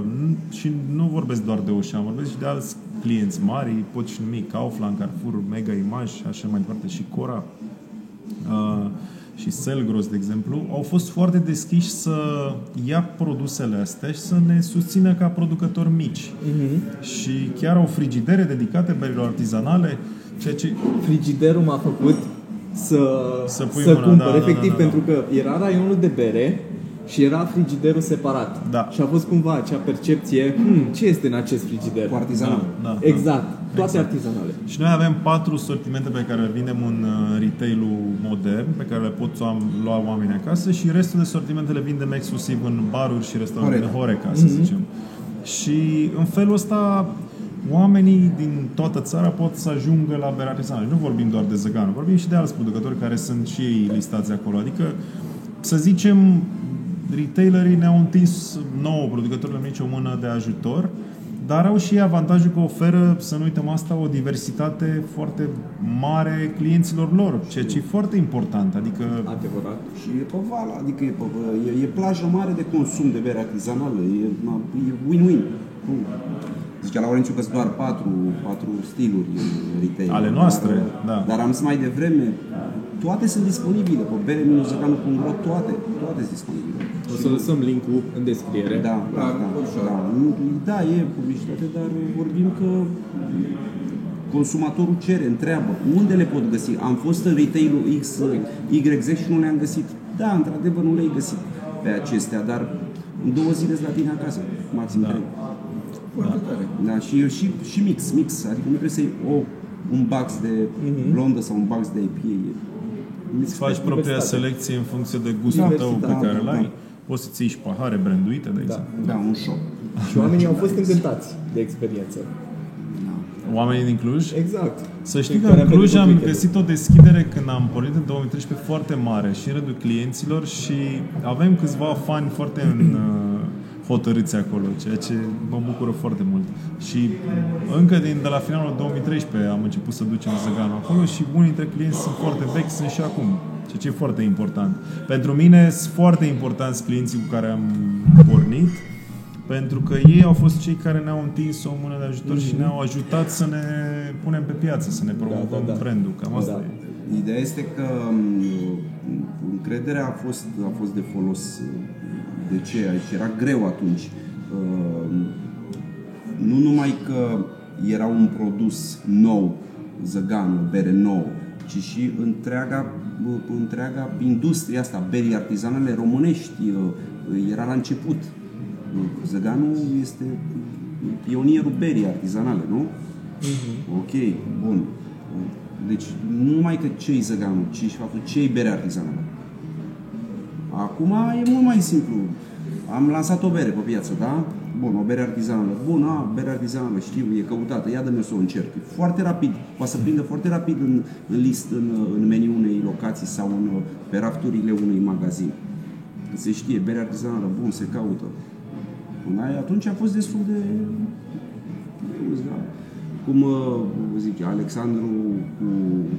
n- și nu vorbesc doar de Oșan, vorbesc și de alți clienți mari, pot și numi Kaufland, Carrefour, Mega Image, și așa mai departe, și Cora uh, și Selgros, de exemplu, au fost foarte deschiși să ia produsele astea și să ne susțină ca producători mici. Și chiar au frigidere dedicate berilor artizanale, ceea ce frigiderul m-a făcut să, Să pui să mâna, cumpăr, da, da, efectiv, da, da, da. pentru că era raionul de bere și era frigiderul separat. Da. Și a fost cumva acea percepție, hmm, ce este în acest frigider? Cu artizanal. Da, da, Exact, toate Exact. artizanale. Și noi avem patru sortimente pe care le vindem în uh, retail-ul modern, pe care le pot lua, lua oamenii acasă și restul de sortimente le vindem exclusiv în baruri și restaurante Horeca. Horeca, să zicem. Și în felul ăsta oamenii din toată țara pot să ajungă la bere artizanală. Nu vorbim doar de Zăganu, vorbim și de alți producători care sunt și ei listați acolo. Adică, să zicem, retailerii ne-au întins nouă producătorilor mici o mână de ajutor, dar au și ei avantajul că oferă, să nu uităm asta, o diversitate foarte mare clienților lor, ceea ce e foarte important. Adică Adevărat. Și e pe val, adică e, pe, e, e plajă mare de consum de bere artizanală, e, na, e win-win. Nu. Zicea Laurențiu că sunt doar patru, patru stiluri în retail. Ale noastre, dar, da. Dar am zis mai devreme, toate sunt disponibile pe bere-zăcanu.ro, toate, toate sunt disponibile. O să lăsăm linkul în descriere. Da, da, da, ușor. da, nu, da, e publicitate, dar vorbim că consumatorul cere, întreabă, unde le pot găsi? Am fost în retail-ul X, YZ și nu le-am găsit. Da, într-adevăr nu le-ai găsit pe acestea, dar în două zile sunt la tine acasă, maxim Da. trei. Foarte tare. Da, și, și, și mix, mix, adică nu trebuie să iei o, un box de blondă sau un box de IPA. E mix îți faci propria Diversitate. selecție în funcție de gustul tău pe Diversitate, care îl da, ai. da. Poți să-ți iei și pahare branduite, de Da. exemplu. Da, un shop. Și oamenii au fost încântați de experiență. Oamenii din Cluj? Exact. Să știi Cei că care în au Cluj petrecut am weekendul. găsit o deschidere când am pornit în 2013 foarte mare și în rândul clienților și avem câțiva fani foarte în, uh, hotărâți acolo, ceea ce mă bucură foarte mult. Și încă din, de la finalul 2013 am început să ducem Zăganu acolo și unii dintre clienți sunt foarte vechi, sunt și acum, ceea ce e foarte important. Pentru mine sunt foarte importanți clienții cu care am pornit, pentru că ei au fost cei care ne-au întins o mână de ajutor și ne-au ajutat să ne punem pe piață, să ne promovăm da, da. brandul. Cam asta Da. e. Ideea este că m, încrederea a fost, a fost de folos. De ce? Și era greu atunci. Uh, Nu numai că era un produs nou, zăganul, bere nouă, ci și întreaga, întreaga industrie asta, berii artizanale românești, uh, era la început. Zăganul este pionierul berii artizanale, nu? Ok, bun. Deci nu numai că ce-i zăganul, ci și faptul ce-i bere artizanală. Acum e mult mai simplu. Am lansat o bere pe piață, da? Bun, o bere artizanală. Bun, a, bere artizanală, știu, e căutată, ia dă-mi să o încerc. Foarte rapid, poate să prindă foarte rapid în, în list, în, în meniu unei locații sau în, pe rafturile unui magazin. Se știe, bere artizanală, bun, se caută. Bun, aia, atunci a fost destul de... Da. Cum uh, zice, Alexandru cu,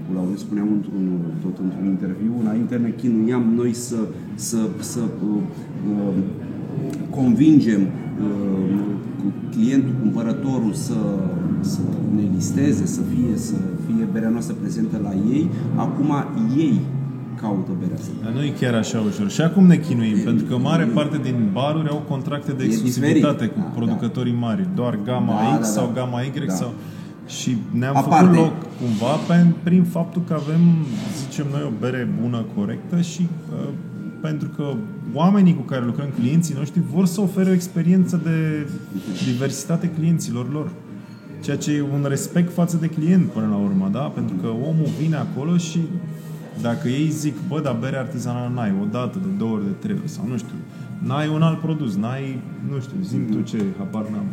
cu Lauren spuneam într-un, tot într-un interviu, înainte ne chinuiam noi să, să, să uh, uh, convingem uh, clientul, cumpărătorul să, să ne listeze, să fie, să fie berea noastră prezentă la ei. Acum ei caută berea asta. Dar nu e chiar așa ușor. Și acum ne chinuim, e, pentru că mare parte din baruri au contracte de exclusivitate cu da, producătorii da. mari. Doar gama da, X da, da. sau gama Y da. sau... Și ne-am Aparte. făcut loc cumva prin faptul că avem, zicem noi, o bere bună, corectă și uh, pentru că oamenii cu care lucrăm, clienții noștri, vor să ofere o experiență de diversitate clienților lor. Ceea ce e un respect față de client până la urmă, da? Pentru că omul vine acolo și dacă ei zic, bă, dar bere artizanală n-ai o dată, de două ori, de trei ori, sau nu știu, n-ai un alt produs, n-ai, nu știu, zim tu ce, habar n-am.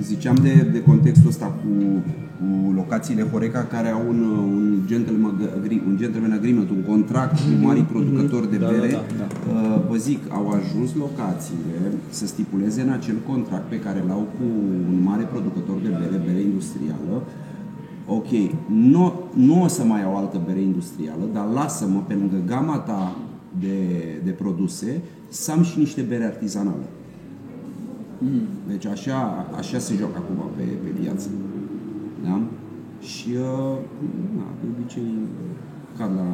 Ziceam de, de contextul ăsta cu cu locațiile Horeca care au un, un, gentleman, un gentleman agreement, un contract cu mari mhm. producători de da, bere. Da, da, da. Uh, vă zic, au ajuns locațiile să stipuleze în acel contract pe care l-au cu un mare producător de bere, bere industrială, ok, nu, nu o să mai au altă bere industrială, dar lasă-mă pe lângă gama ta de, de produse să am și niște bere artizanale. Mm. Deci așa, așa se joacă acum pe, pe piață. Da? Și uh, na, de obicei cad la,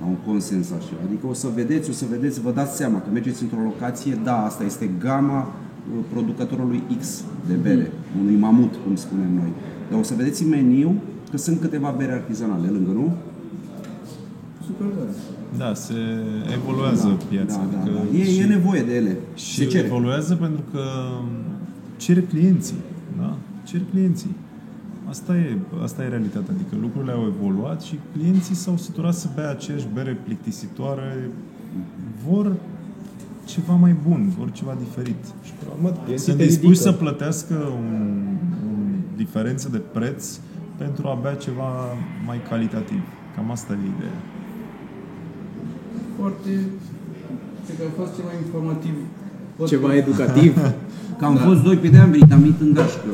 la un consens așa. Adică o să vedeți, o să vedeți, vă dați seama că mergeți într-o locație, da, asta este gama uh, producătorului X de bere, mm. unui mamut, cum spunem noi. Dar o să vedeți în meniu că sunt câteva bere artizanale lângă, nu? Super Da, se evoluează da, piața. Da, da, da. E, e nevoie de ele. Și se cere. evoluează pentru că cer clienții. Da? Cer clienții. Asta e, asta e realitatea. Adică lucrurile au evoluat și clienții s-au săturat să bea aceeași bere plictisitoare. Vor ceva mai bun, vor ceva diferit. Și, Sunt dispuși să plătească un, un diferență de preț pentru a bea ceva mai calitativ. Cam asta e ideea. Foarte... Cred că a fost ceva informativ. Ceva educativ. Că am da. fost doi pe de am venit în gașcă.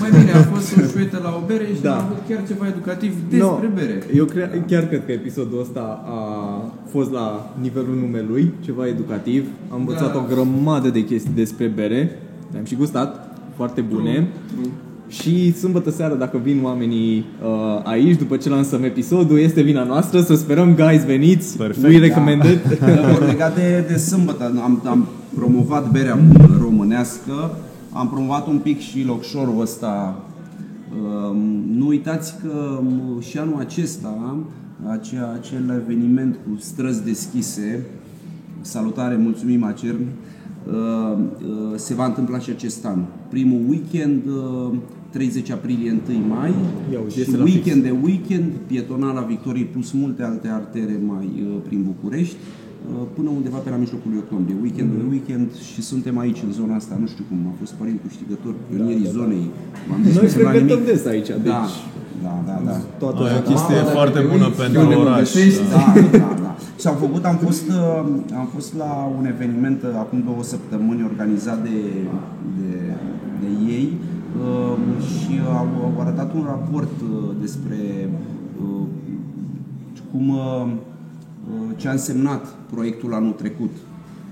Mai bine, a fost o șuetă la o bere și da. am avut chiar ceva educativ despre no, bere. Eu cre- chiar cred că episodul ăsta a fost la nivelul numelui, ceva educativ. Am învățat da. o grămadă de chestii despre bere. Am și gustat, foarte bune. True. True. Și sâmbătă seara, dacă vin oamenii uh, aici, după ce lansăm episodul, este vina noastră. Să sperăm, guys, veniți. Perfect. We recommended. Da. legat de, de sâmbătă, am, am promovat berea românească, am promovat un pic și locșorul ăsta. Uh, nu uitați că um, și anul acesta, acea, acel eveniment cu străzi deschise, salutare, mulțumim Acern, uh, uh, se va întâmpla și acest an. Primul weekend 30 aprilie, 1 mai Iau, și weekend de weekend, pietonala Victoriei plus multe alte artere mai uh, prin București uh, până undeva pe la mijlocul octombrie, weekend mm-hmm. de mhm. weekend și suntem aici în zona asta, nu știu cum, a fost părinte câștigător, pionierii da, da, da. zonei. Noi frecventăm des aici, deci... Da, da, da. da. Toată o chestie da, foarte bună pentru oraș. Da, da, da. Și am făcut, am fost, uh, am fost la un eveniment acum două săptămâni organizat de, de, de ei, Ehm, și au, au arătat un raport uh, despre uh, cum uh, ce a însemnat proiectul anul trecut.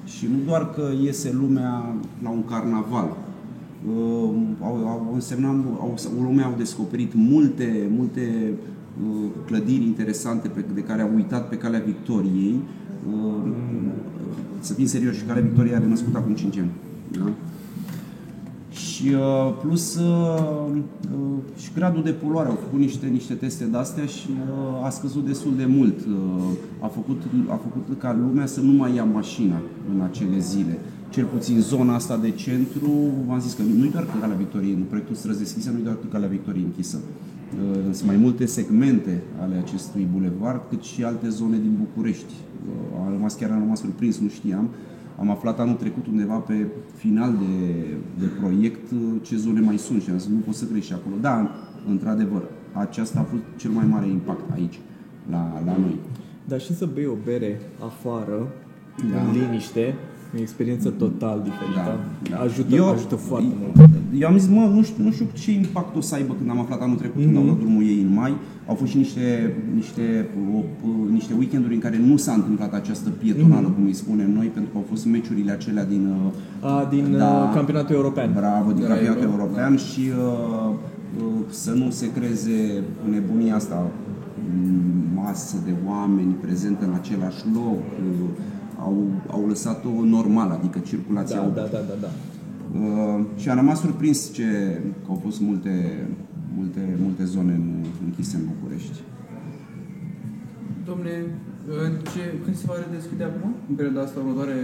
Și nu doar că iese lumea la un carnaval, au, au însemnat, au, lumea au descoperit multe, multe clădiri interesante pe, de care au uitat pe calea Victoriei. Să fim serioși, calea Victoriei a renăscut acum 5 ani. Da? Și uh, plus uh, uh, și gradul de poluare. Au făcut niște, niște teste de-astea și a scăzut destul de mult. A făcut, a făcut ca lumea să nu mai ia mașina în acele zile. Cel puțin zona asta de centru, v-am zis că nu e doar Calea Victoriei, în proiectul Străzi Deschise nu e doar Calea Victoriei închisă. Sunt mai multe segmente ale acestui bulevard, cât și alte zone din București. A rămas chiar am rămas surprins, nu știam am aflat anul trecut undeva pe final de, de proiect uh, ce zone mai sunt și am zis nu pot să crești acolo. Da, într-adevăr, aceasta a fost cel mai mare impact aici, la, la noi. Dar și să bei o bere afară, Da. în liniște, e o experiență total diferită. Da, da. Ajută, Eu- ajută foarte mult. Eu am zis, mă, nu știu, nu știu ce impact o să aibă când am aflat anul trecut, când au dat drumul ei în mai. Au fost și niște, niște, o, o, niște weekenduri în care nu s-a întâmplat această pietonală, cum îi spunem noi, pentru că au fost meciurile acelea din, uh, A, din Da. uh, campionatul european. Bravo, din De la campionatul Euro, european și uh, uh, să nu se creeze nebunia asta, m, masă de oameni prezente în același loc, uh, au, au lăsat-o normal, adică circulația Da, au da, da, da, da. Uh, și am rămas surprins ce, că au fost multe, multe, multe zone în- închise în București. Domne, ce, când se va redeschide acum? În perioada asta următoare,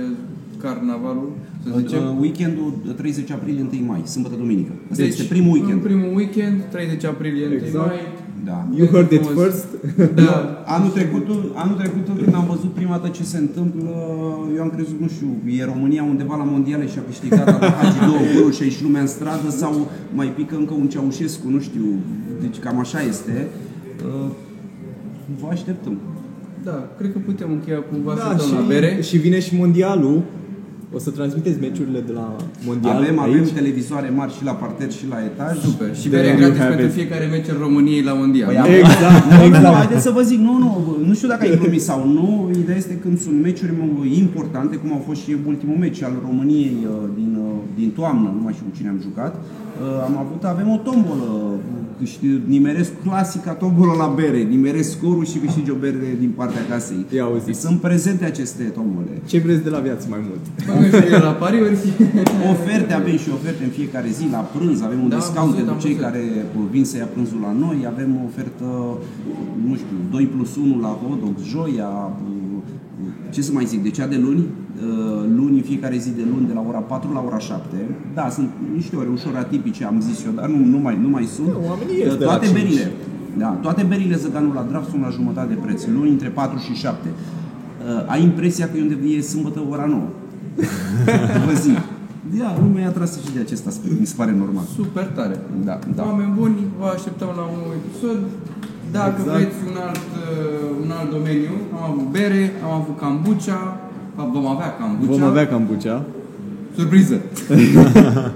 carnavalul, să zicem? Uh, weekendul 30 aprilie, 1 mai, sâmbătă, duminică. Asta Deci, este primul În weekend. primul weekend, 30 aprilie, 1 Exact. mai. Da. You heard it Frumos. first. Da. Anul trecut, anul trecut, când am văzut prima dată ce se întâmplă, eu am crezut, nu știu, e România undeva la mondiale și a câștigat a dat Hagi două goluri și a ieșit lumea în stradă sau mai pică încă un Ceaușescu, nu știu. Deci cam așa este. Uh, Vă așteptăm. Da, cred că putem încheia cumva Da, să și, la bere. și vine și mondialul. O să transmiteți meciurile de la mondial Avem, aici. avem televizoare mari și la parter și la etaj. Super. Și There bere you gratis have pentru it. fiecare meci în României la mondial. Păi da? am- Exact, Nu, nu, exact. haideți să vă zic, nu, nu, nu știu dacă ai glumit sau nu, ideea este când sunt meciuri importante, cum au fost și ultimul meci al României uh, din, uh, din toamnă, nu mai știu cu cine am jucat, uh, am avut, avem o tombolă, câștig, nimeresc clasica tombolă la bere, nimeresc scorul și câștigi o bere din partea casei. Ia auzi. Sunt prezente aceste tombole. Ce vreți de la viață mai mult? Băgăm și eu la pariuri. Oferte, avem și oferte în fiecare zi, la prânz, avem un Da, am discount văzut, pentru am cei văzut. care vin să ia prânzul la noi, avem o ofertă, nu știu, 2 plus 1 la hot dogs, joia, ce să mai zic, de cea de luni, luni, în fiecare zi de luni, de la ora 4 la ora 7. Da, sunt niște ore ușor atipice, am zis eu, dar nu, nu, mai, nu mai sunt. Nu, oamenii ies de la Toate cinci. berile, da, toate berile Zăganul la draft sunt la jumătate de preț, luni între 4 și 7. Uh, ai impresia că e unde e sâmbătă ora 9. Vă zic. Da, lumea e atrasă și de acest aspect, mi se pare normal. Super tare. Da, da. Oameni buni, vă așteptăm la un nou episod. Dacă Exact. vreți un alt, uh, un alt domeniu, am avut bere, am avut cambucea, vom avea cambucea. Vom avea cambucea. Surpriză!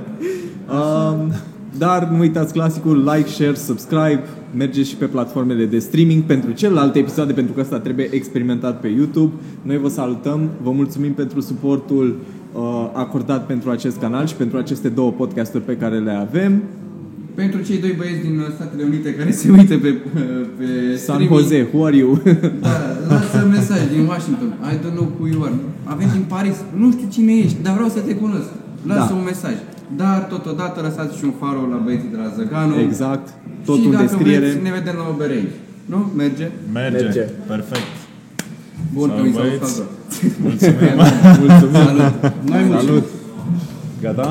Um, dar nu uitați clasicul like, share, subscribe, mergeți și pe platformele de streaming pentru celelalte episoade, pentru că asta trebuie experimentat pe YouTube. Noi vă salutăm, vă mulțumim pentru suportul uh, acordat pentru acest canal și pentru aceste două podcasturi pe care le avem. Pentru cei doi băieți din Statele Unite care se uită pe, pe San streaming, Jose, who are you? Da, lasă mesaj din Washington. I don't know who you are. Avem din Paris. Nu știu cine ești, dar vreau să te cunosc. Lasă Da. un mesaj. Dar totodată lăsați și un follow la băieții de la Zăganu. exact. și Totul în dacă descriere. vreți, ne vedem la o bere aici. Nu? Merge? Merge. Merge. Perfect. Bun, Salut, că mi s-a băieți. uscat. Mulțumim. Mulțumim. Salut! Noi mulțumim. Salut. Gata?